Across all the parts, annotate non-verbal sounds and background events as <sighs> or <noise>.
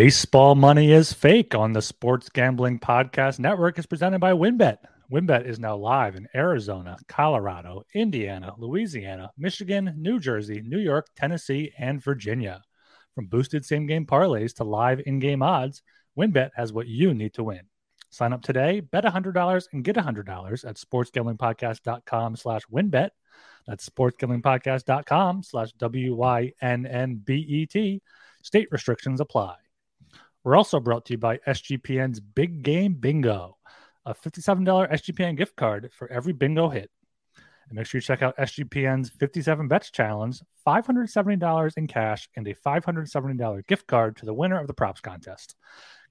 Baseball Money is Fake on the Sports Gambling Podcast Network is presented by WynnBET. WynnBET is now live in Arizona, Colorado, Indiana, Louisiana, Michigan, New Jersey, New York, Tennessee, and Virginia. From boosted same game parlays to live in game odds, WynnBET has what you need to win. Sign up today, bet $100 and get $100 at sportsgamblingpodcast.com slash winbet. That's sportsgamblingpodcast.com slash W-Y-N-N-B-E-T. State restrictions apply. We're also brought to you by SGPN's Big Game Bingo, a $57 SGPN gift card for every bingo hit. And make sure you check out SGPN's 57 Bets Challenge, $570 in cash, and a $570 gift card to the winner of the props contest.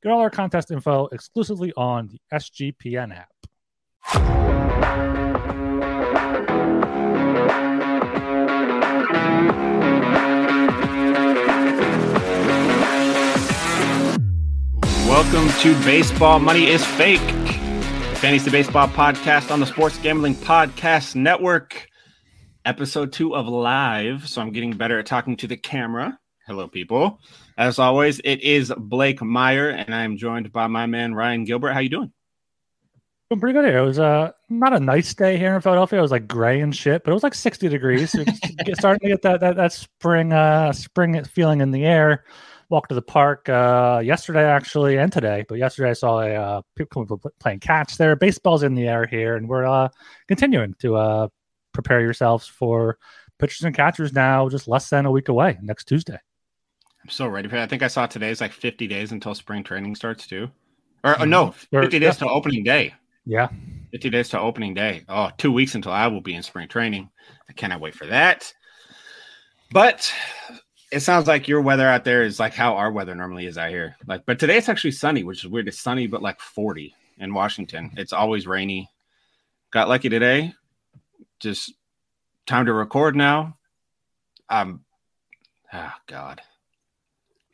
Get all our contest info exclusively on the SGPN app. Welcome to Baseball Money is Fake, fantasy baseball podcast on the Sports Gambling Podcast Network. Episode two of Live. So I'm getting better at talking to the camera. Hello, people. As always, it is Blake Meyer, and I'm joined by my man Ryan Gilbert. How you doing? Doing pretty good here. It was uh, not a nice day here in Philadelphia. It was like gray and shit, but it was like 60 degrees. So starting to get that, that that spring uh spring feeling in the air walked to the park uh, yesterday actually and today. But yesterday I saw a uh, people playing catch there. Baseball's in the air here, and we're uh, continuing to uh, prepare yourselves for pitchers and catchers now. Just less than a week away next Tuesday. I'm so ready for that. I think I saw today is like 50 days until spring training starts too, or, mm-hmm. or no, 50 or, days yeah. to opening day. Yeah. 50 days to opening day. Oh, two weeks until I will be in spring training. I cannot wait for that. But it sounds like your weather out there is like how our weather normally is out here. Like, but today it's actually sunny, which is weird. It's sunny, but like 40 in Washington. It's always rainy. Got lucky today. Just time to record now. Um, oh God.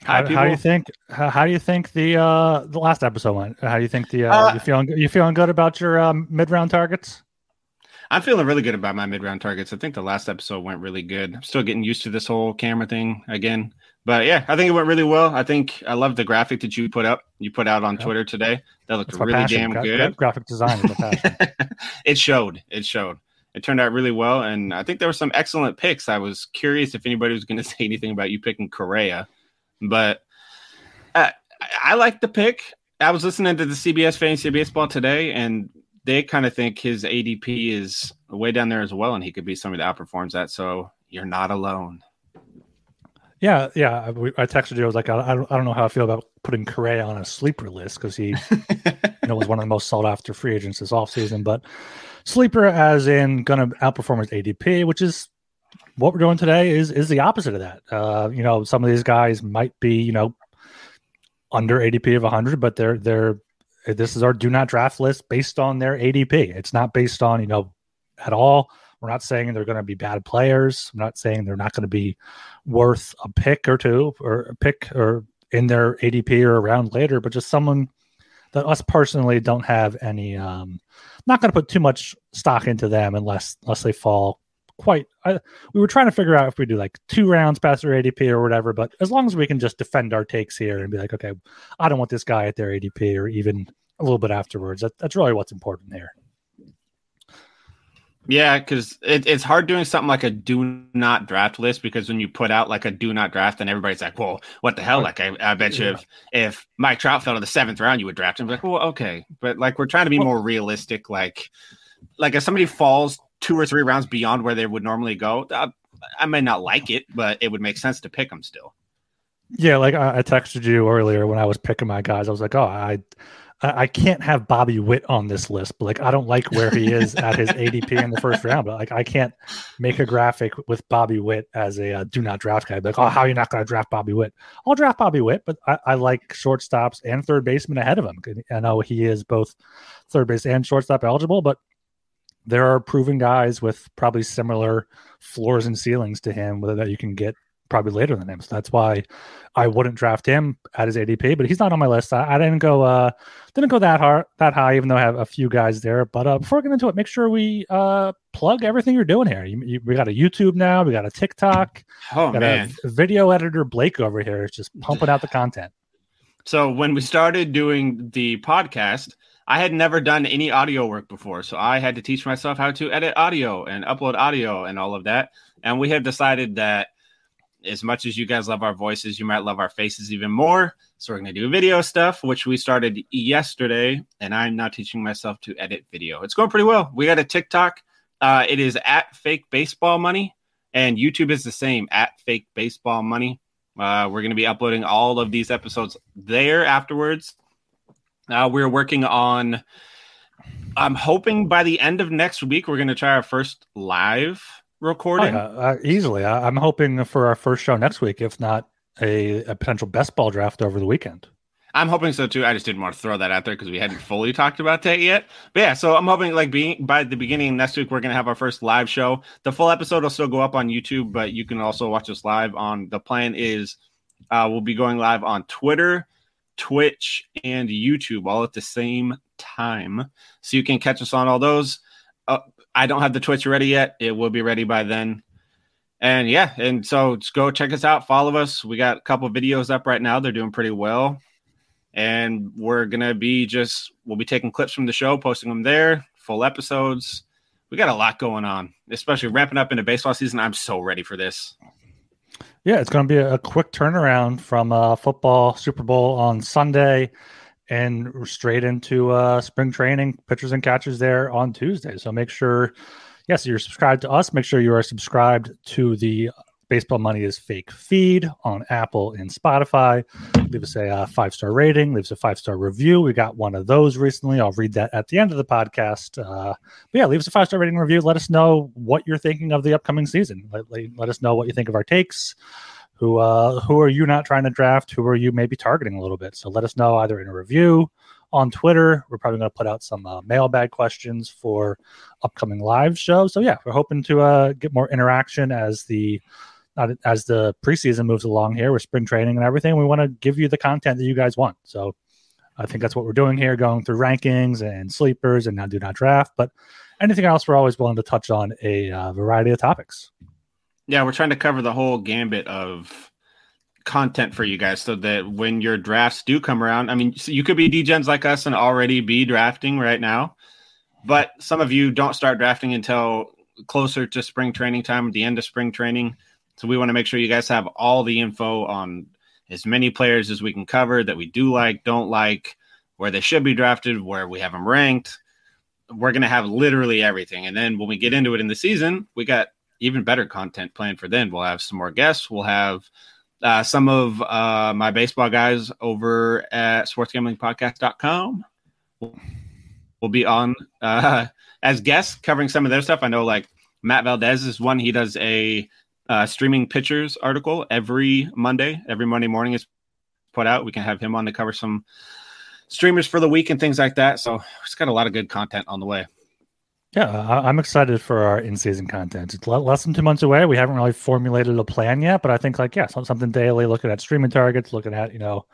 Hi, how, how, do you think? How, how, do you think the uh the last episode went? How do you think the uh, uh you feeling you feeling good about your um, mid round targets? I'm feeling really good about my mid round targets. I think the last episode went really good. I'm still getting used to this whole camera thing again. But yeah, I think it went really well. I think I love the graphic that you put up. You put out on yeah. Twitter today. That looked really passion. damn Gra- good. graphic design is passion. <laughs> it showed. It showed. It turned out really well, and I think there were some excellent picks. I was curious if anybody was going <laughs> to say anything about you picking Correa, but I, I like the pick. I was listening to the CBS Fantasy Baseball today, and they kind of think his ADP is way down there as well, and he could be somebody that outperforms that. So you're not alone. Yeah, yeah. I, I texted you. I was like, I, I, don't, I don't know how I feel about putting Correa on a sleeper list because he <laughs> you know, was one of the most sought after free agents this offseason. But sleeper, as in going to outperform his ADP, which is what we're doing today, is is the opposite of that. Uh, you know, some of these guys might be, you know, under ADP of 100, but they're they're this is our do not draft list based on their ADP. It's not based on, you know, at all. We're not saying they're going to be bad players. I'm not saying they're not going to be worth a pick or two or a pick or in their ADP or around later, but just someone that us personally don't have any um not going to put too much stock into them unless unless they fall quite I, we were trying to figure out if we do like two rounds past their ADP or whatever, but as long as we can just defend our takes here and be like, okay, I don't want this guy at their ADP or even a little bit afterwards. That, that's really what's important here. Yeah, because it, it's hard doing something like a do not draft list because when you put out like a do not draft, and everybody's like, "Well, what the hell?" Like, I, I bet you if, if Mike Trout fell to the seventh round, you would draft him. Like, well, okay, but like we're trying to be more realistic. Like, like if somebody falls two or three rounds beyond where they would normally go, I, I may not like it, but it would make sense to pick them still. Yeah, like I, I texted you earlier when I was picking my guys. I was like, "Oh, I." I can't have Bobby Witt on this list, but like I don't like where he is <laughs> at his ADP in the first round. But like I can't make a graphic with Bobby Witt as a uh, do not draft guy. Like, oh, how are you not going to draft Bobby Witt? I'll draft Bobby Witt, but I, I, like shortstops and third baseman ahead of him. I know he is both third base and shortstop eligible, but there are proven guys with probably similar floors and ceilings to him whether that you can get probably later than him. So that's why I wouldn't draft him at his ADP. But he's not on my list. I, I didn't go uh didn't go that hard that high, even though I have a few guys there. But uh, before we get into it, make sure we uh plug everything you're doing here. You, you, we got a YouTube now. We got a TikTok. Oh man, video editor Blake over here is just pumping out the content. So when we started doing the podcast, I had never done any audio work before. So I had to teach myself how to edit audio and upload audio and all of that. And we have decided that as much as you guys love our voices, you might love our faces even more. So we're going to do video stuff, which we started yesterday. And I'm now teaching myself to edit video. It's going pretty well. We got a TikTok. Uh, it is at fake baseball money. And YouTube is the same at fake baseball money. Uh, we're going to be uploading all of these episodes there afterwards. Uh, we're working on. I'm hoping by the end of next week we're going to try our first live recording. Oh, yeah, uh, easily, I, am hoping for our first show next week, if not a, a potential best ball draft over the weekend. I'm hoping so too. I just didn't want to throw that out there because we hadn't fully talked about that yet. But yeah, so I'm hoping like being by the beginning next week we're gonna have our first live show. The full episode will still go up on YouTube, but you can also watch us live on. The plan is uh, we'll be going live on Twitter, Twitch, and YouTube all at the same time, so you can catch us on all those. Uh, I don't have the Twitch ready yet. It will be ready by then. And yeah, and so just go check us out, follow us. We got a couple videos up right now. They're doing pretty well and we're gonna be just we'll be taking clips from the show, posting them there, full episodes. We got a lot going on, especially ramping up into baseball season. I'm so ready for this. Yeah, it's going to be a quick turnaround from uh, football Super Bowl on Sunday and straight into uh, spring training, pitchers and catchers there on Tuesday. So make sure, yes, you're subscribed to us. Make sure you are subscribed to the Baseball Money is fake feed on Apple and Spotify. Leave us a uh, five star rating, leave us a five star review. We got one of those recently. I'll read that at the end of the podcast. Uh, but yeah, leave us a five star rating review. Let us know what you're thinking of the upcoming season. Let, let, us know what you think of our takes. Who uh, who are you not trying to draft? Who are you maybe targeting a little bit? So let us know either in a review on Twitter. We're probably going to put out some uh, mailbag questions for upcoming live shows. So yeah, we're hoping to uh, get more interaction as the as the preseason moves along here with spring training and everything. We want to give you the content that you guys want. So I think that's what we're doing here, going through rankings and sleepers and now do not draft. But anything else, we're always willing to touch on a uh, variety of topics. Yeah, we're trying to cover the whole gambit of content for you guys so that when your drafts do come around, I mean, so you could be DGens like us and already be drafting right now, but some of you don't start drafting until closer to spring training time, the end of spring training. So we want to make sure you guys have all the info on as many players as we can cover that we do like, don't like, where they should be drafted, where we have them ranked. We're going to have literally everything. And then when we get into it in the season, we got even better content planned for then. We'll have some more guests. We'll have uh, some of uh, my baseball guys over at sportsgamblingpodcast.com. We'll, we'll be on uh, <laughs> as guests covering some of their stuff. I know like Matt Valdez is one. He does a uh, streaming pitchers article every Monday. Every Monday morning is put out. We can have him on to cover some streamers for the week and things like that. So it's got a lot of good content on the way. Yeah, I'm excited for our in-season content. It's less than two months away. We haven't really formulated a plan yet, but I think like yeah, something daily, looking at streaming targets, looking at you know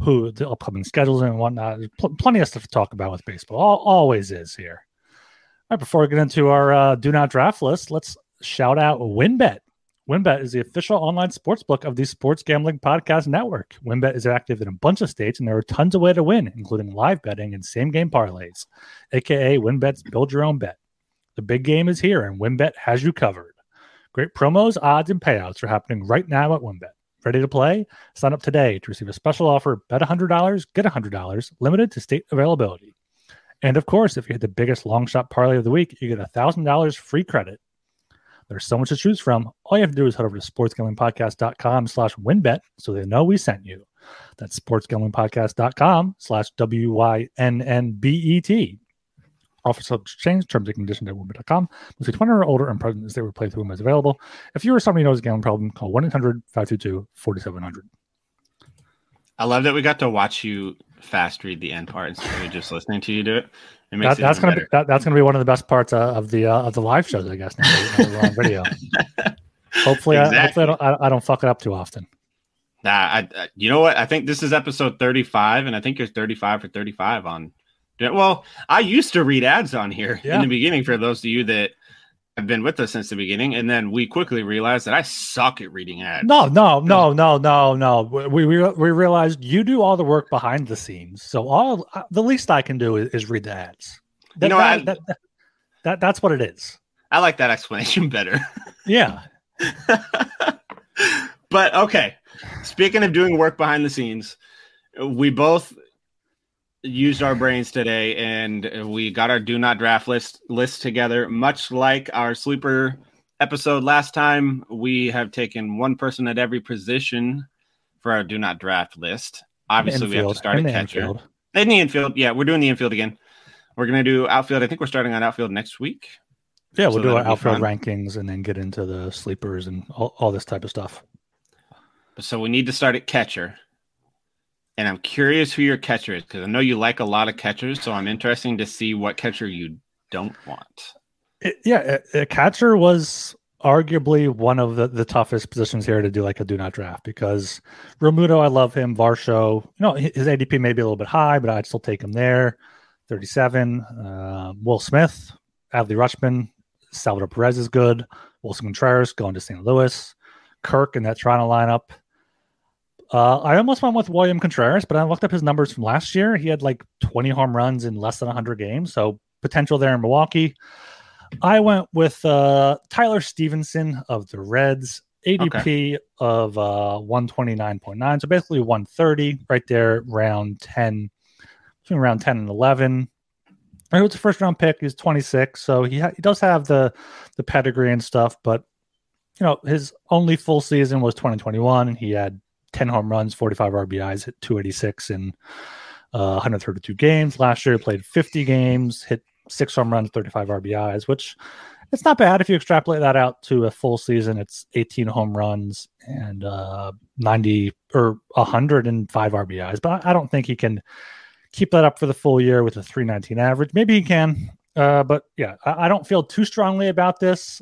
who the upcoming schedules and whatnot. Pl- plenty of stuff to talk about with baseball. All, always is here. All right, before we get into our uh, do not draft list, let's shout out WynnBET. WynnBET is the official online sportsbook of the Sports Gambling Podcast Network. WynnBET is active in a bunch of states, and there are tons of ways to win, including live betting and same game parlays, aka WynnBET's Build Your Own Bet. The big game is here, and WynnBET has you covered. Great promos, odds, and payouts are happening right now at WynnBET. Ready to play? Sign up today to receive a special offer. Bet $100, get $100, limited to state availability. And of course, if you hit the biggest long shot parlay of the week, you get $1,000 free credit. There's so much to choose from. All you have to do is head over to sportsgamblingpodcast.com slash winbet so they know we sent you. That's sportsgamblingpodcast.com slash W-Y-N-N-B-E-T. Offer subject change, terms and conditions at wynnbet.com. Must be 20 or older and present as they were played through is available. If you or somebody knows a gambling problem, call 1-800-522-4700. I love that we got to watch you fast read the end part instead of just listening to you do it. That, that's gonna be that, that's gonna be one of the best parts uh, of the uh, of the live shows, I guess. Now video. <laughs> hopefully, exactly. I, hopefully I don't, I, I, don't fuck it up too often. Nah, I, you know what? I think this is episode thirty-five, and I think you're thirty-five for thirty-five on. Well, I used to read ads on here yeah. in the beginning for those of you that have been with us since the beginning, and then we quickly realized that I suck at reading ads. No, no, no, no, no, no. We we, we realized you do all the work behind the scenes, so all uh, the least I can do is, is read the ads. That, You know, that, I- that, that, that- that's what it is. I like that explanation <laughs> better. Yeah, <laughs> but okay, speaking of doing work behind the scenes, we both used our brains today and we got our do not draft list list together. Much like our sleeper episode last time we have taken one person at every position for our do not draft list. Obviously we have to start at catcher. infield. in the infield. Yeah we're doing the infield again. We're gonna do outfield. I think we're starting on outfield next week. Yeah, we'll So do our outfield rankings and then get into the sleepers and all, all this type of stuff. So we need to start at catcher. And I'm curious who your catcher is because I know you like a lot of catchers. So I'm interested to see what catcher you don't want. It, yeah, a, catcher was arguably one of the, the toughest positions here to do like a do not draft because Realmuto, I love him. Varsho, you know, his his ADP may be a little bit high, but I'd still take him there. 37. Uh, Will Smith, Adley Rutschman, Salvador Perez is good. Willson Contreras going to St. Louis. Kirk in that Toronto lineup. Uh, I almost went with William Contreras, but I looked up his numbers from last year. He had like 20 home runs in less than 100 games, so potential there in Milwaukee. I went with uh, Tyler Stephenson of the Reds, ADP of uh, 129.9, so basically 130 right there, round 10, between round 10 and 11. He was a first round pick. He's 26, so he ha- he does have the the pedigree and stuff, but you know his only full season was 2021, and he had 10 home runs, 45 RBIs, hit 286 in uh, 132 games. Last year, played 50 games, hit six home runs, 35 RBIs, which it's not bad if you extrapolate that out to a full season. It's 18 home runs and uh, 90 or 105 RBIs, but I I don't think he can keep that up for the full year with a 319 average. Maybe he can, uh, but yeah, I, I don't feel too strongly about this.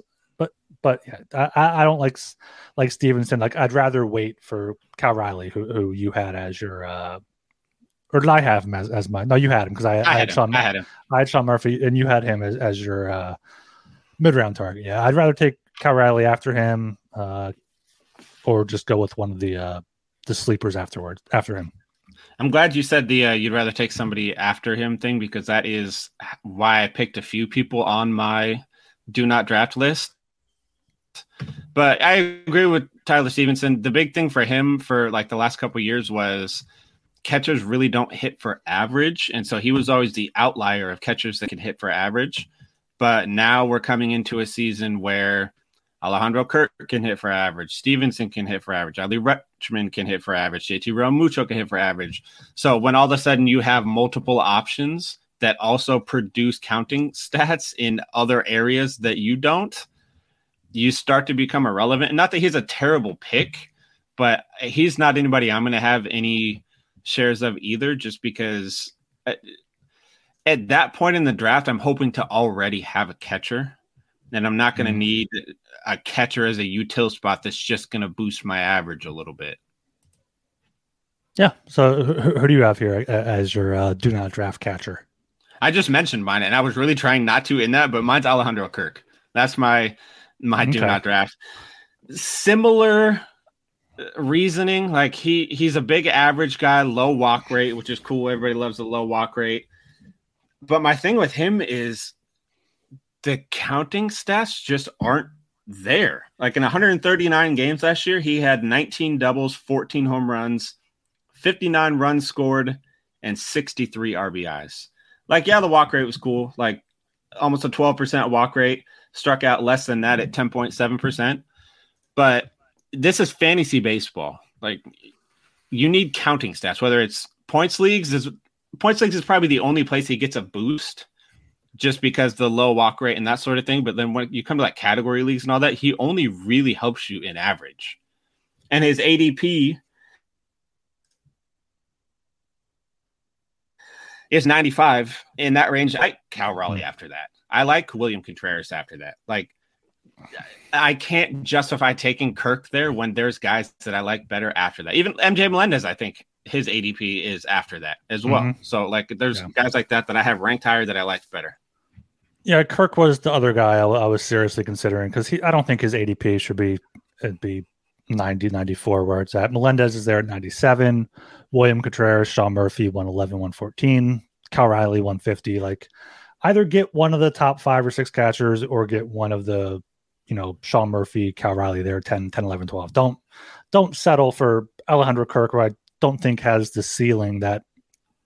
But yeah, I- I, don't like like Stephenson. Like I'd rather wait for Cal Raleigh, who who you had as your. Uh, or did I have him as, as my? No, you had him because I, I, I, had had him. Sean. I had him. I had Sean Murphy, and you had him as, as your uh, mid round target. Yeah, I'd rather take Cal Raleigh after him, uh, or just go with one of the uh, the sleepers afterwards after him. I'm glad you said the uh, you'd rather take somebody after him thing because that is why I picked a few people on my do not draft list. But I agree with Tyler Stephenson. The big thing for him for like the last couple years was catchers really don't hit for average, and so he was always the outlier of catchers that can hit for average. But now we're coming into a season where Alejandro Kirk can hit for average. Stephenson can hit for average. Adley Rutschman can hit for average. JT Realmuto can hit for average. So when all of a sudden you have multiple options that also produce counting <laughs> stats in other areas that you don't, you start to become irrelevant. And not that he's a terrible pick, but he's not anybody I'm going to have any shares of either, just because at, at that point in the draft, I'm hoping to already have a catcher. And I'm not going to Mhm. need a catcher as a util spot that's just going to boost my average a little bit. Yeah. So who, who do you have here as your uh, do not draft catcher? I just mentioned mine, and I was really trying not to in that, but mine's Alejandro Kirk. That's my my do not draft. Similar reasoning, like he he's a big average guy, low walk rate, which is cool. Everybody loves a low walk rate. But my thing with him is the counting stats just aren't there. Like in 139 games last year, he had 19 doubles, 14 home runs, 59 runs scored, and 63 RBIs. Like, yeah, the walk rate was cool. Like almost a 12% walk rate, struck out less than that at mm-hmm. 10.7%. But this is fantasy baseball. Like you need counting stats, whether it's points leagues is points leagues is probably the only place he gets a boost just because the low walk rate and that sort of thing. But then when you come to like category leagues and all that, he only really helps you in average. And his ADP is 95 in that range. I Cal Raleigh after that. I like William Contreras after that. Like I can't justify taking Kirk there when there's guys that I like better after that. Even MJ Melendez, I think his ADP is after that as well. Mhm. So like there's Yeah. guys like that that I have ranked higher that I liked better. Yeah, Kirk was the other guy I, I was seriously considering because he I don't think his ADP should be it'd be 90, 94 where it's at. Melendez is there at 97. William Contreras, Sean Murphy, 111, 114. Cal Raleigh, 150. Like either get one of the top five or six catchers or get one of the, you know, Sean Murphy, Cal Raleigh there, 10, 10, 11, 12. Don't don't settle for Alejandro Kirk, who I don't think has the ceiling that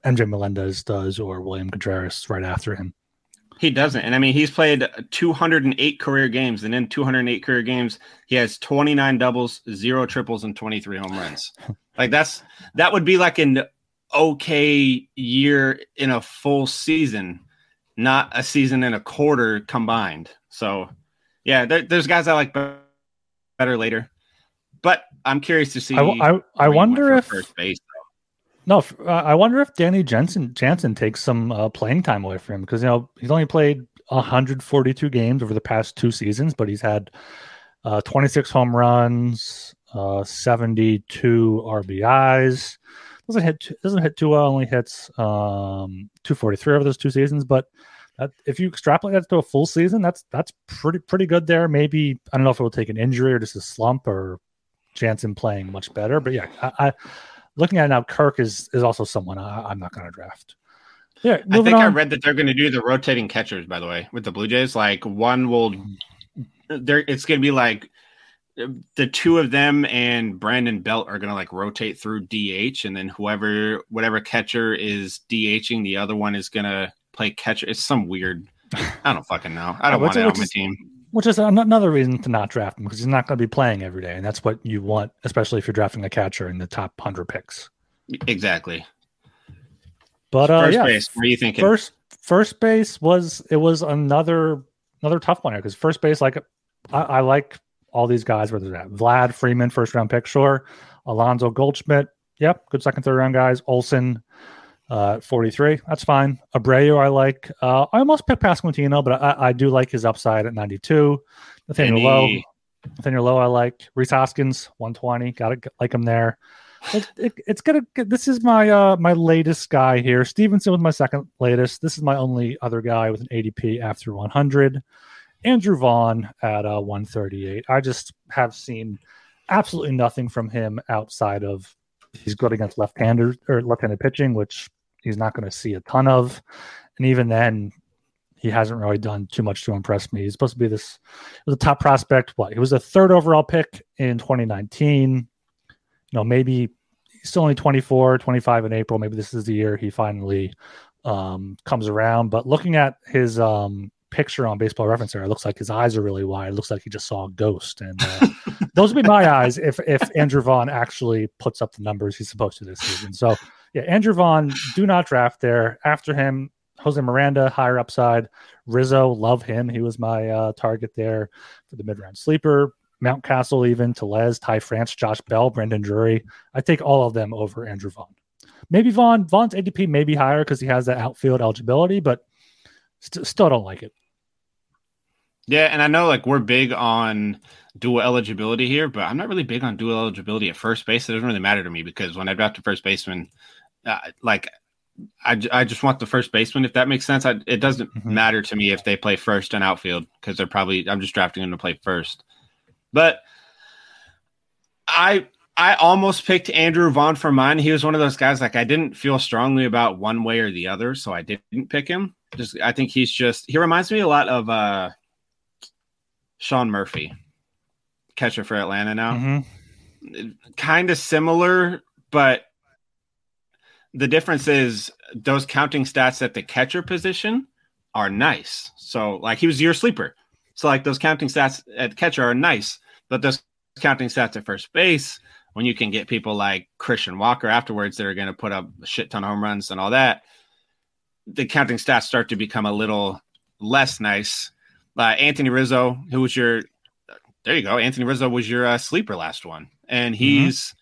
MJ Melendez does or William Contreras right after him. He doesn't. And I mean, he's played 208 career games, and in 208 career games, he has 29 doubles, zero triples, and 23 home runs. <laughs> like that's that would be like an okay year in a full season, not a season and a quarter combined. So, yeah, there, there's guys I like better later, but I'm curious to see. I, I, I wonder if first base. No, uh, I wonder if Danny Jensen Jansen takes some uh, playing time away from him because you know he's only played 142 games over the past two seasons, but he's had uh, 26 home runs, uh, 72 RBIs. Doesn't hit doesn't hit too well. Only hits um, 243 over those two seasons, but that, if you extrapolate that to a full season, that's that's pretty pretty good there. Maybe I don't know if it will take an injury or just a slump or Jansen playing much better, but yeah, I, I looking at it now, Kirk is is also someone I, am not going to draft. Yeah, I think on. I read that they're going to do the rotating catchers. By the way, with the Blue Jays, like one will, there it's going to be like the two of them and Brandon Belt are going to like rotate through DH, and then whoever whatever catcher is DHing, the other one is going to play catcher. It's some weird. I don't fucking know. I don't want it on my team which is another reason to not draft him because he's not going to be playing every day, and that's what you want, especially if you're drafting a catcher in the top hundred picks. Exactly. But uh, first yeah, base, what are you thinking? First, first base was it was another another tough one here because first base, like I, I, like all these guys. Whether that Vlad Freeman, first round pick, sure. Alonso Goldschmidt, yep, good second, third round guys. Olson, uh, 43. That's fine. Abreu, I like. Uh, I almost picked Pasquantino, but I, I do like his upside at 92. Nathaniel Lowe. Nathaniel Lowe, I like. Rhys Hoskins, 120. Got to like him there. It, it, it's gonna. This is my uh my latest guy here. Stephenson was my second latest. This is my only other guy with an ADP after 100. Andrew Vaughn at uh 138. I just have seen absolutely nothing from him outside of he's good against left-handers or left-handed pitching, which he's not going to see a ton of. And even then, he hasn't really done too much to impress me. He's supposed to be this a top prospect. What he was a third overall pick in 2019. You know, maybe he's still only 24, 25 in April. Maybe this is the year he finally um, comes around. But looking at his um, picture on Baseball Reference there, it looks like his eyes are really wide. It looks like he just saw a ghost. And uh, those would be my <laughs> eyes if if Andrew Vaughn actually puts up the numbers he's supposed to this season. So yeah, Andrew Vaughn, do not draft there. After him, Jose Miranda, higher upside. Rizzo, love him. He was my uh, target there for the mid round sleeper. Mountcastle, even Tellez, Ty France, Josh Bell, Brandon Drury. I take all of them over Andrew Vaughn. Maybe Vaughn Vaughn's ADP may be higher because he has that outfield eligibility, but st- still don't like it. Yeah, and I know like we're big on dual eligibility here, but I'm not really big on dual eligibility at first base. It doesn't really matter to me because when I draft a first baseman, uh, like I, I just want the first baseman if that makes sense. I, it doesn't mm-hmm. matter to me if they play first and outfield because they're probably I'm just drafting them to play first. But I I almost picked Andrew Vaughn for mine. He was one of those guys like I didn't feel strongly about one way or the other, so I didn't pick him. Just I think he's just he reminds me a lot of uh Sean Murphy, catcher for Atlanta now. Mm-hmm. Kind of similar, but the difference is those counting stats at the catcher position are nice. So, like, he was your sleeper. So, like, those counting stats at catcher are nice, but those counting stats at first base, when you can get people like Christian Walker afterwards that are going to put up a shit ton of home runs and all that, the counting stats start to become a little less nice uh, Anthony Rizzo, who was your, there you go. Anthony Rizzo was your uh, sleeper last one, and mm-hmm. he's mm-hmm.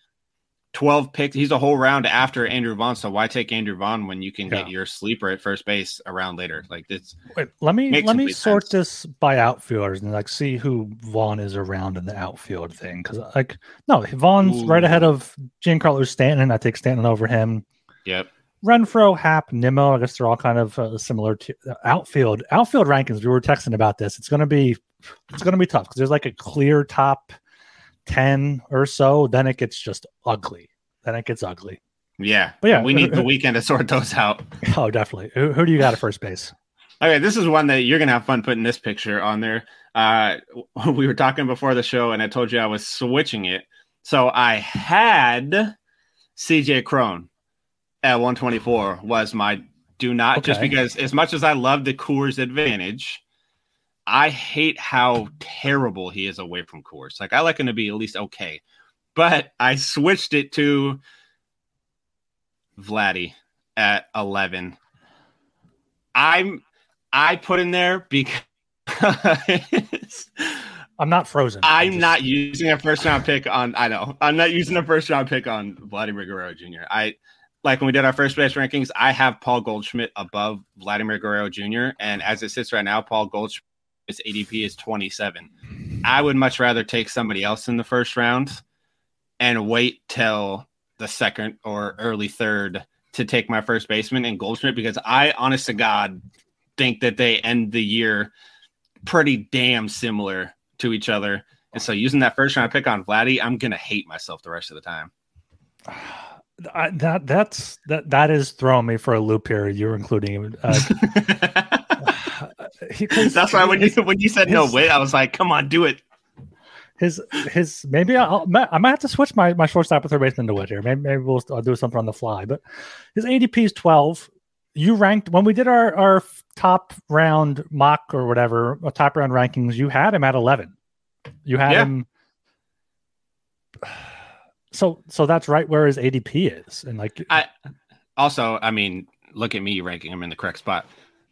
12 picked. He's a whole round after Andrew Vaughn. So why take Andrew Vaughn when you can yeah. get your sleeper at first base around later? Like this. Wait, let me let me sort sense. this by outfielders and like see who Vaughn is around in the outfield thing. Because like no, Vaughn's Ooh. right ahead of Giancarlo Stanton. I take Stanton over him. Yep. Renfroe, Happ, Nimmo. I guess they're all kind of uh, similar to uh, outfield. Outfield rankings. We were texting about this. It's going to be it's going to be tough because there's like a clear top ten or so. Then it gets just ugly. Then it gets ugly. Yeah, but yeah, we need the <laughs> weekend to sort those out. Oh, definitely. Who, who do you got at first base? Okay, this is one that you're gonna have fun putting this picture on there. Uh, <laughs> we were talking before the show, and I told you I was switching it. So I had CJ Cron at 124 was my do not okay. just because as much as I love the Coors advantage, I hate how terrible he is away from Coors. Like I like him to be at least okay, but I switched it to Vladdy at 11. I'm I put in there because <laughs> I'm not frozen. I'm just... not using a first round pick on. I know I'm not using a first round pick on Vladimir Guerrero Jr. I like when we did our first base rankings. I have Paul Goldschmidt above Vladimir Guerrero Jr. And as it sits right now, Paul Goldschmidt's ADP is 27. I would much rather take somebody else in the first round and wait till the second or early third to take my first baseman and Goldschmidt because I, honest to God, think that they end the year pretty damn similar to each other. And so using that first round pick on Vladdy, I'm gonna hate myself the rest of the time. <sighs> <sighs> <sighs> I, that that's that that is throwing me for a loop here. You're including uh, <laughs> <sighs> that's why when you when you said his, no wait, I was like, come on, do it. His his maybe I'll I might have to switch my my shortstop with third baseman to it here. Maybe maybe we'll I'll do something on the fly. But his ADP is 12 you ranked when we did our our top round mock or whatever top round rankings you had him at 11 you had yeah. him so so that's right where his adp is and like i also i mean look at me ranking him in the correct spot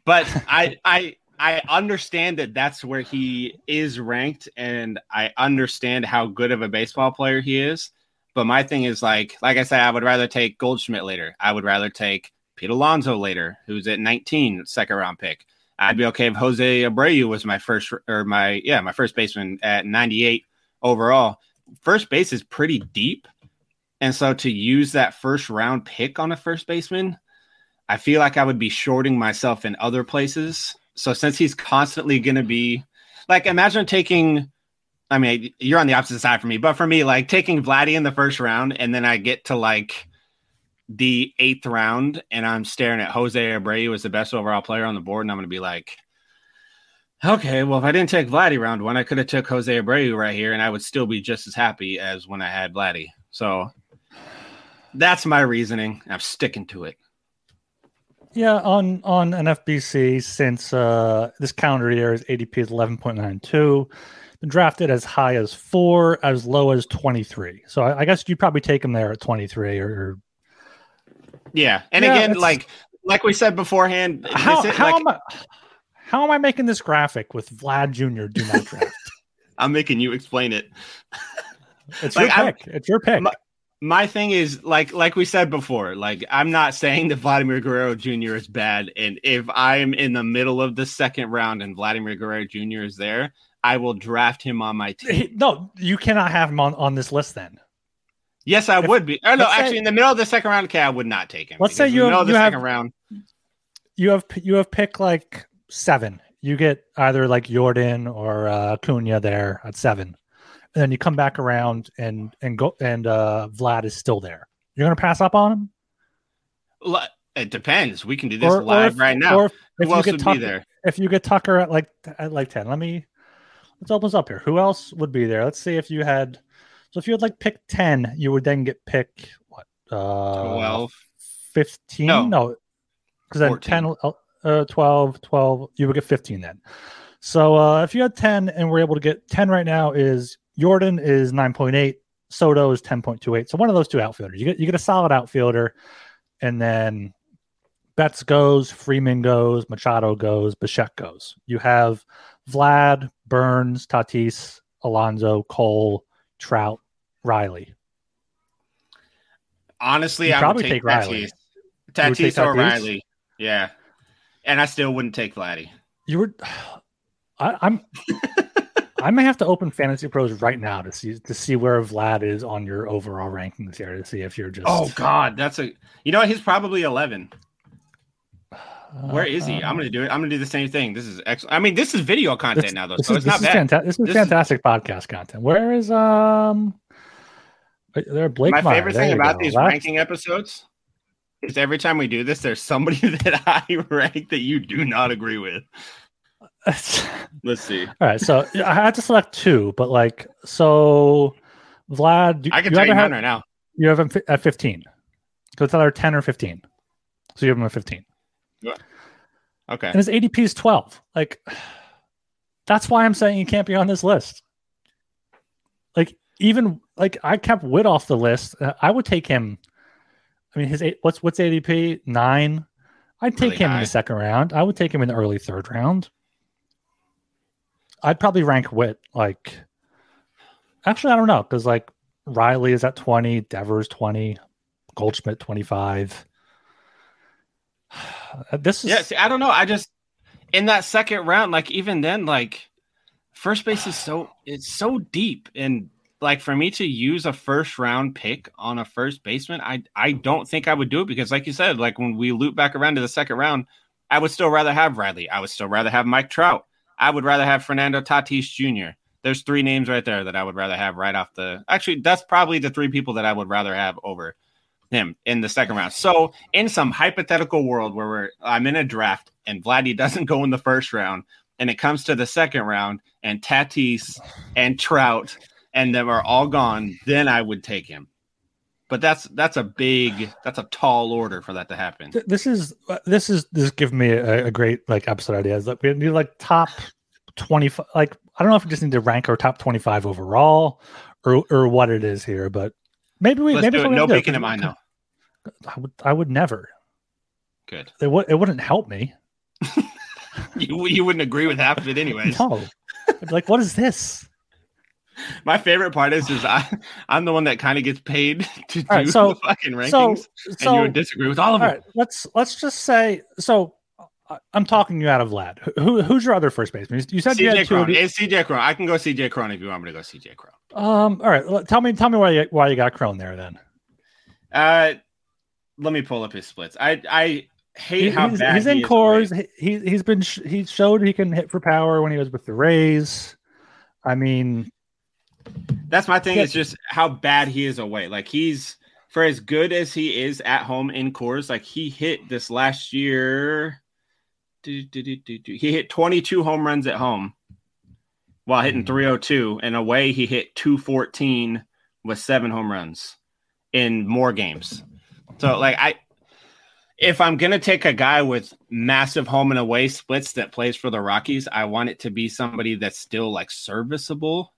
but <laughs> i i i understand that that's where he is ranked and i understand how good of a baseball player he is but my thing is like like i said i would rather take goldschmidt later i would rather take Pete Alonso later, who's at 19, second round pick. I'd be okay if Jose Abreu was my first or my yeah my first baseman at 98 overall. First base is pretty deep, and so to use that first round pick on a first baseman, I feel like I would be shorting myself in other places. So since he's constantly going to be like, imagine taking. I mean, you're on the opposite side for me, but for me, like taking Vladdy in the first round, and then I get to like the eighth round and I'm staring at Jose Abreu as the best overall player on the board, and I'm going to be like, okay, well, if I didn't take Vladdy round one, I could have took Jose Abreu right here, and I would still be just as happy as when I had Vladdy. So that's my reasoning. I'm sticking to it. Yeah, on on NFBC since uh, this calendar year is ADP is 11.92. Been drafted as high as four, as low as 23. So I, I guess you'd probably take him there at 23 or, or yeah, and yeah, again, like like we said beforehand, how, how like, am I how am I making this graphic with Vlad Jr. Do not draft? <laughs> I'm making you explain it. It's like, your pick. I'm, it's your pick. My, my thing is like like we said before, like I'm not saying that Vladimir Guerrero Jr. is bad, and if I'm in the middle of the second round and Vladimir Guerrero Jr. is there, I will draft him on my <laughs> team. No, you cannot have him on, on this list then. Yes, I if, would be. Oh no, actually, say, in the middle of the second round, okay, I would not take him. Let's say you have, you have round. You have you have picked like seven. You get either like Jordan or uh, Cunha there at seven, and then you come back around and and go and uh, Vlad is still there. You're gonna pass up on him. It depends. We can do this or, live or if, right now. Or if, if Who else would Tucker, be there? If you get Tucker at like at like ten, let me let's open this up here. Who else would be there? Let's see if you had so if you had like pick 10, you would then get pick what? Uh 12 15? No. Cuz then 10 uh, 12 12 you would get 15 then. So uh if you had 10 and we're able to get 10 right now is Jordan is 9.8, Soto is 10.28. So one of those two outfielders. You get you get a solid outfielder and then Betts goes, Freeman goes, Machado goes, Bichette goes. You have Vlad, Burnes, Tatis, Alonso, Cole, Trout, Riley. Honestly, You'd I probably would take, take Riley. Tatis, Tatis or Riley. Yeah. And I still wouldn't take Vladdy. You were <sighs> I, am <laughs> I may have to open FantasyPros right now to see to see where Vlad is on your overall rankings here to see if you're just. Oh God, that's a. You know what? He's probably eleven. <sighs> Where is he? I'm gonna do it. I'm gonna do the same thing. This is excellent. I mean, this is video content this, now, though, so is, it's not bad. fanta- this is This is- fantastic podcast content. Where is um? There, Blake. My Meyer. favorite There thing about go. these That's- ranking episodes is every time we do this, there's somebody <laughs> that I rank that you do not agree with. <laughs> Let's see. All right, so I had to select two, but like, so Vlad, you, I can you tell you have, right now. you have him at fifteen. So it's either ten or fifteen. So you have him at fifteen, Yeah. Okay. and his ADP is twelve. Like, that's why I'm saying he can't be on this list. Like, even like I kept Witt off the list. Uh, I would take him. I mean, his what's what's ADP nine. I'd take Really him in the second round. I would take him in the early third round. I'd probably rank Witt like. Actually, I don't know because like Riley is at twenty, Devers twenty, Goldschmidt twenty five. <sighs> This is Yeah, see, I don't know. I just in that second round, like even then, like first base is so it's so deep, and like for me to use a first round pick on a first baseman, I I don't think I would do it because, like you said, like when we loop back around to the second round, I would still rather have Riley. I would still rather have Mike Trout. I would rather have Fernando Tatis Jr. There's three names right there that I would rather have right off the. Actually, that's probably the three people that I would rather have over him in the second round. So, in some hypothetical world where we're, I'm in a draft and Vladdy <laughs> doesn't go in the first round, and it comes to the second round, and Tatis and Trout and them are all gone, then I would take him. But that's that's a big, that's a tall order for that to happen. This is uh, this is this give me a, a great like episode idea. Is like we need like top twenty five. Like I don't know if we just need to rank our top twenty five overall, or or what it is here, but maybe we Let's maybe do it. No do, peeking mine though. I would I would never. Good. It would it wouldn't help me. <laughs> You, you wouldn't agree with half of it anyways. No, like what is this? <laughs> My favorite part is is I I'm the one that kind of gets paid <laughs> to All right, do so- the fucking rankings, So and you would disagree with all of all them. right, let's let's just say so. I- I'm talking you out of Vlad. Who who's your other first baseman? You said you CJ had two. Cron. It's CJ Cron. I can go CJ Cron if you want me to go CJ Cron. Um. All right. Tell me. Tell me why you why you got Cron there then. Uh, let me pull up his splits. I I hate He- how he's, bad he's he in Coors. He he- he's been sh- he showed he can hit for power when he was with the Rays. I mean, That's my thing. Is just how bad he is away. Like he's for as good as he is at home in Coors. Like he hit this last year. do, do, do. He hit 22 home runs at home while hitting Mhm. 302, and away he hit 214 with seven home runs in more games. So like I if I'm gonna take a guy with massive home and away splits that plays for the Rockies, I want it to be somebody that's still like serviceable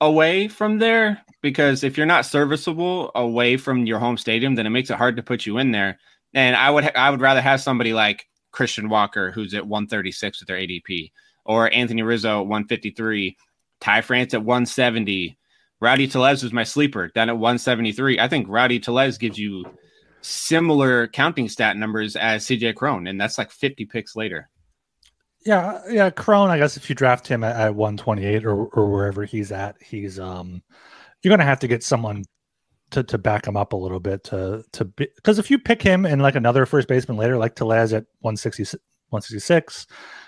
away from there. Because if you're not serviceable away from your home stadium, then it makes it hard to put you in there. And I would ha- I would rather have somebody like Christian Walker, who's at 136 with their ADP, or Anthony Rizzo at 153, Ty France at 170. Rowdy Tellez was my sleeper, down at 173. I think Rowdy Tellez gives you similar counting stat numbers as CJ Cron, and that's like 50 picks later. Yeah, yeah. Cron. I guess if you draft him at, at 128 or or wherever he's at, he's um, you're gonna have to get someone to to back him up a little bit to to because if you pick him and like another first baseman later, like Tellez at 160, 166,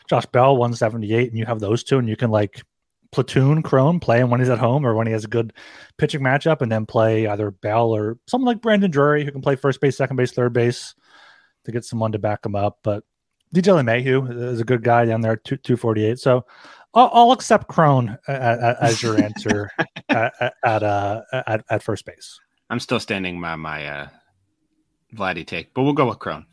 Josh Bell 178, and you have those two, and you can like platoon Cron, play when he's at home or when he has a good pitching matchup, and then play either Bell or someone like Brandon Drury who can play first base, second base, third base to get someone to back him up. But DJ LeMahieu is a good guy down there, two two forty eight. So I'll, I'll accept Cron a- a- a- as your answer <laughs> at at, at, uh, at at first base. I'm still standing by my uh, Vladdy take, but we'll go with Cron.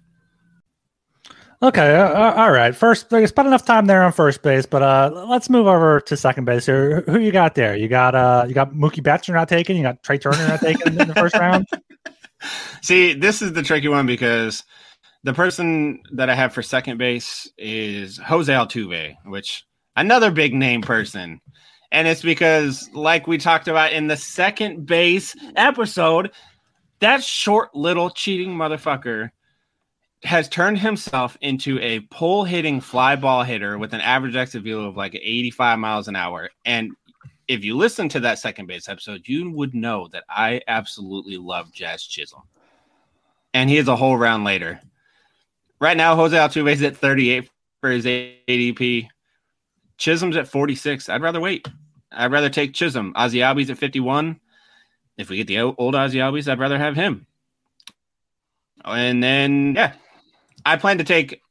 Okay, uh, uh, all right. First, we spent enough time there on first base, but uh, let's move over to second base here. Who you got there? You got uh, you got Mookie Betts. You're not taking. You got Trea Turner not taking in the first round. <laughs> See, this is the tricky one because the person that I have for second base is Jose Altuve, which another big name person. And it's because, like we talked about in the second base episode, that short little cheating motherfucker has turned himself into a pull hitting fly ball hitter with an average exit velo of like 85 miles an hour. And if you listen to that second base episode, you would know that I absolutely love Jazz Chisholm. And he is a whole round later. Right now, Jose Altuve is at 38 for his ADP. Chisholm's at 46. I'd rather wait. I'd rather take Chisholm. Ozzie Albies at 51. If we get the old Ozzie Albies, I'd rather have him. And then, yeah, I plan to take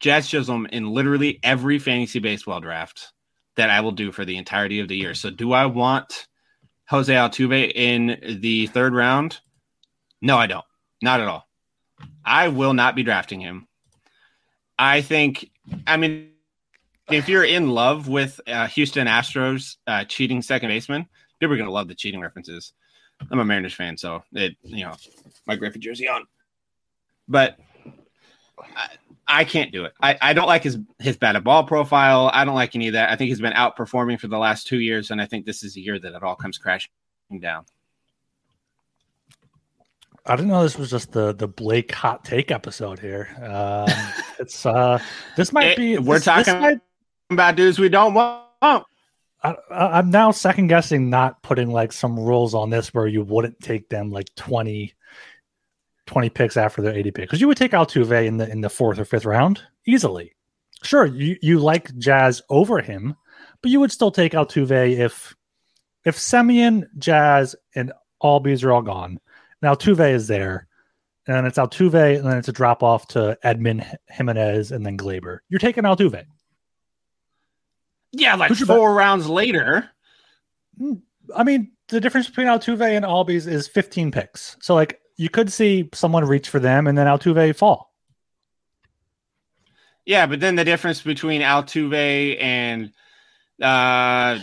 Jazz Chisholm in literally every fantasy baseball draft that I will do for the entirety of the year. So, do I want Jose Altuve in the third round? No, I don't. Not at all. I will not be drafting him. I think, I mean, if you're in love with uh, Houston Astros uh, cheating second baseman, people are going to love the cheating references. I'm a Mariners fan, so it, you know, my Griffey jersey on. But I, I can't do it. I, I don't like his his batted ball profile. I don't like any of that. I think he's been outperforming for the last two years, and I think this is a year that it all comes crashing down. I didn't know this was just the the Blake hot take episode here. Um, it's uh, this might It- be we're this- talking this might- about dudes we don't want. I, I- I'm now second guessing not putting like some rules on this where you wouldn't take them like 20, 20 picks after their 80 pick because you would take Altuve in the in the fourth or fifth round easily. Sure, you you like Jazz over him, but you would still take Altuve if if Semien, Jazz, and Albies are all gone. Now Altuve is there, and then it's Altuve, and then it's a drop off to Edman Gimenez and then Gleyber. You're taking Altuve. Yeah, like Who's four rounds later. I mean, the difference between Altuve and Albies is 15 picks. So, like, you could see someone reach for them and then Altuve fall. Yeah, but then the difference between Altuve and uh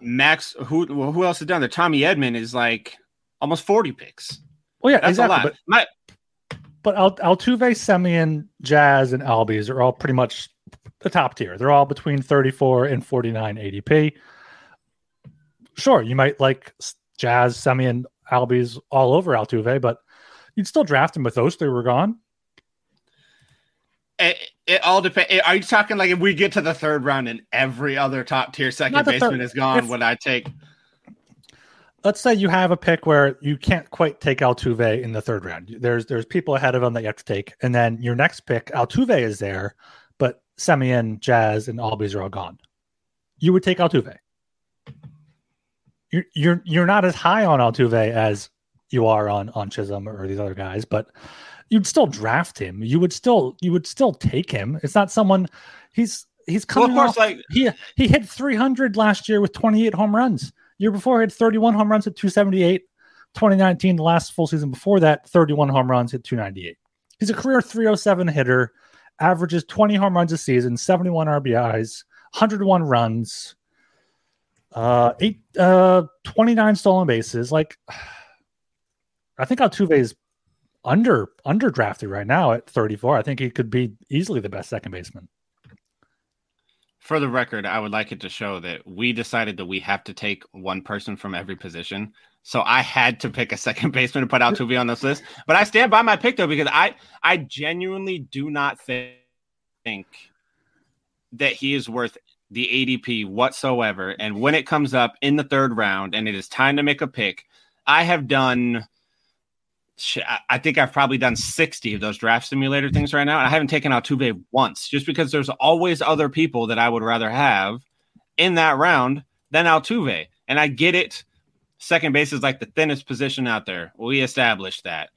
Max, who who else has done there? Tommy Edman is like almost forty picks. Well, yeah, That's exactly. a lot. My, But Altuve, Semien, Jazz, and Albies are all pretty much the top tier. They're all between 34 and 49 ADP. Sure, you might like Jazz, Semien, Albies all over Altuve, but you'd still draft him if those three were gone. it, it all depends. Are you talking like if we get to the third round and every other top tier second baseman third. is gone, If- would I take? Let's say you have a pick where you can't quite take Altuve in the third round. There's there's people ahead of him that you have to take, and then your next pick, Altuve is there, but Semien, Jazz, and Albies are all gone. You would take Altuve. You're you're you're not as high on Altuve as you are on on Chisholm or these other guys, but you'd still draft him. You would still you would still take him. It's not someone he's he's Well, coming of course, off like he he hit 300 last year with 28 home runs. Year before, he had 31 home runs at 278. 2019, the last full season before that, 31 home runs at 298. He's a career 307 hitter, averages 20 home runs a season, 71 RBIs, 101 runs, uh, eight, uh, 29 stolen bases. Like, I think Altuve is under under drafted right now at 34. I think he could be easily the best second baseman. For the record, I would like it to show that we decided that we have to take one person from every position. So I had to pick a second <laughs> baseman to put out Altuve on this list. But I stand by my pick though because I I genuinely do not thi- think that he is worth the ADP whatsoever. And when it comes up in the third round and it is time to make a pick, I have done. I think I've probably done 60 of those draft simulator things right now. And I haven't taken Altuve once just because there's always other people that I would rather have in that round than Altuve. And I get it. Second base is like the thinnest position out there. We established that.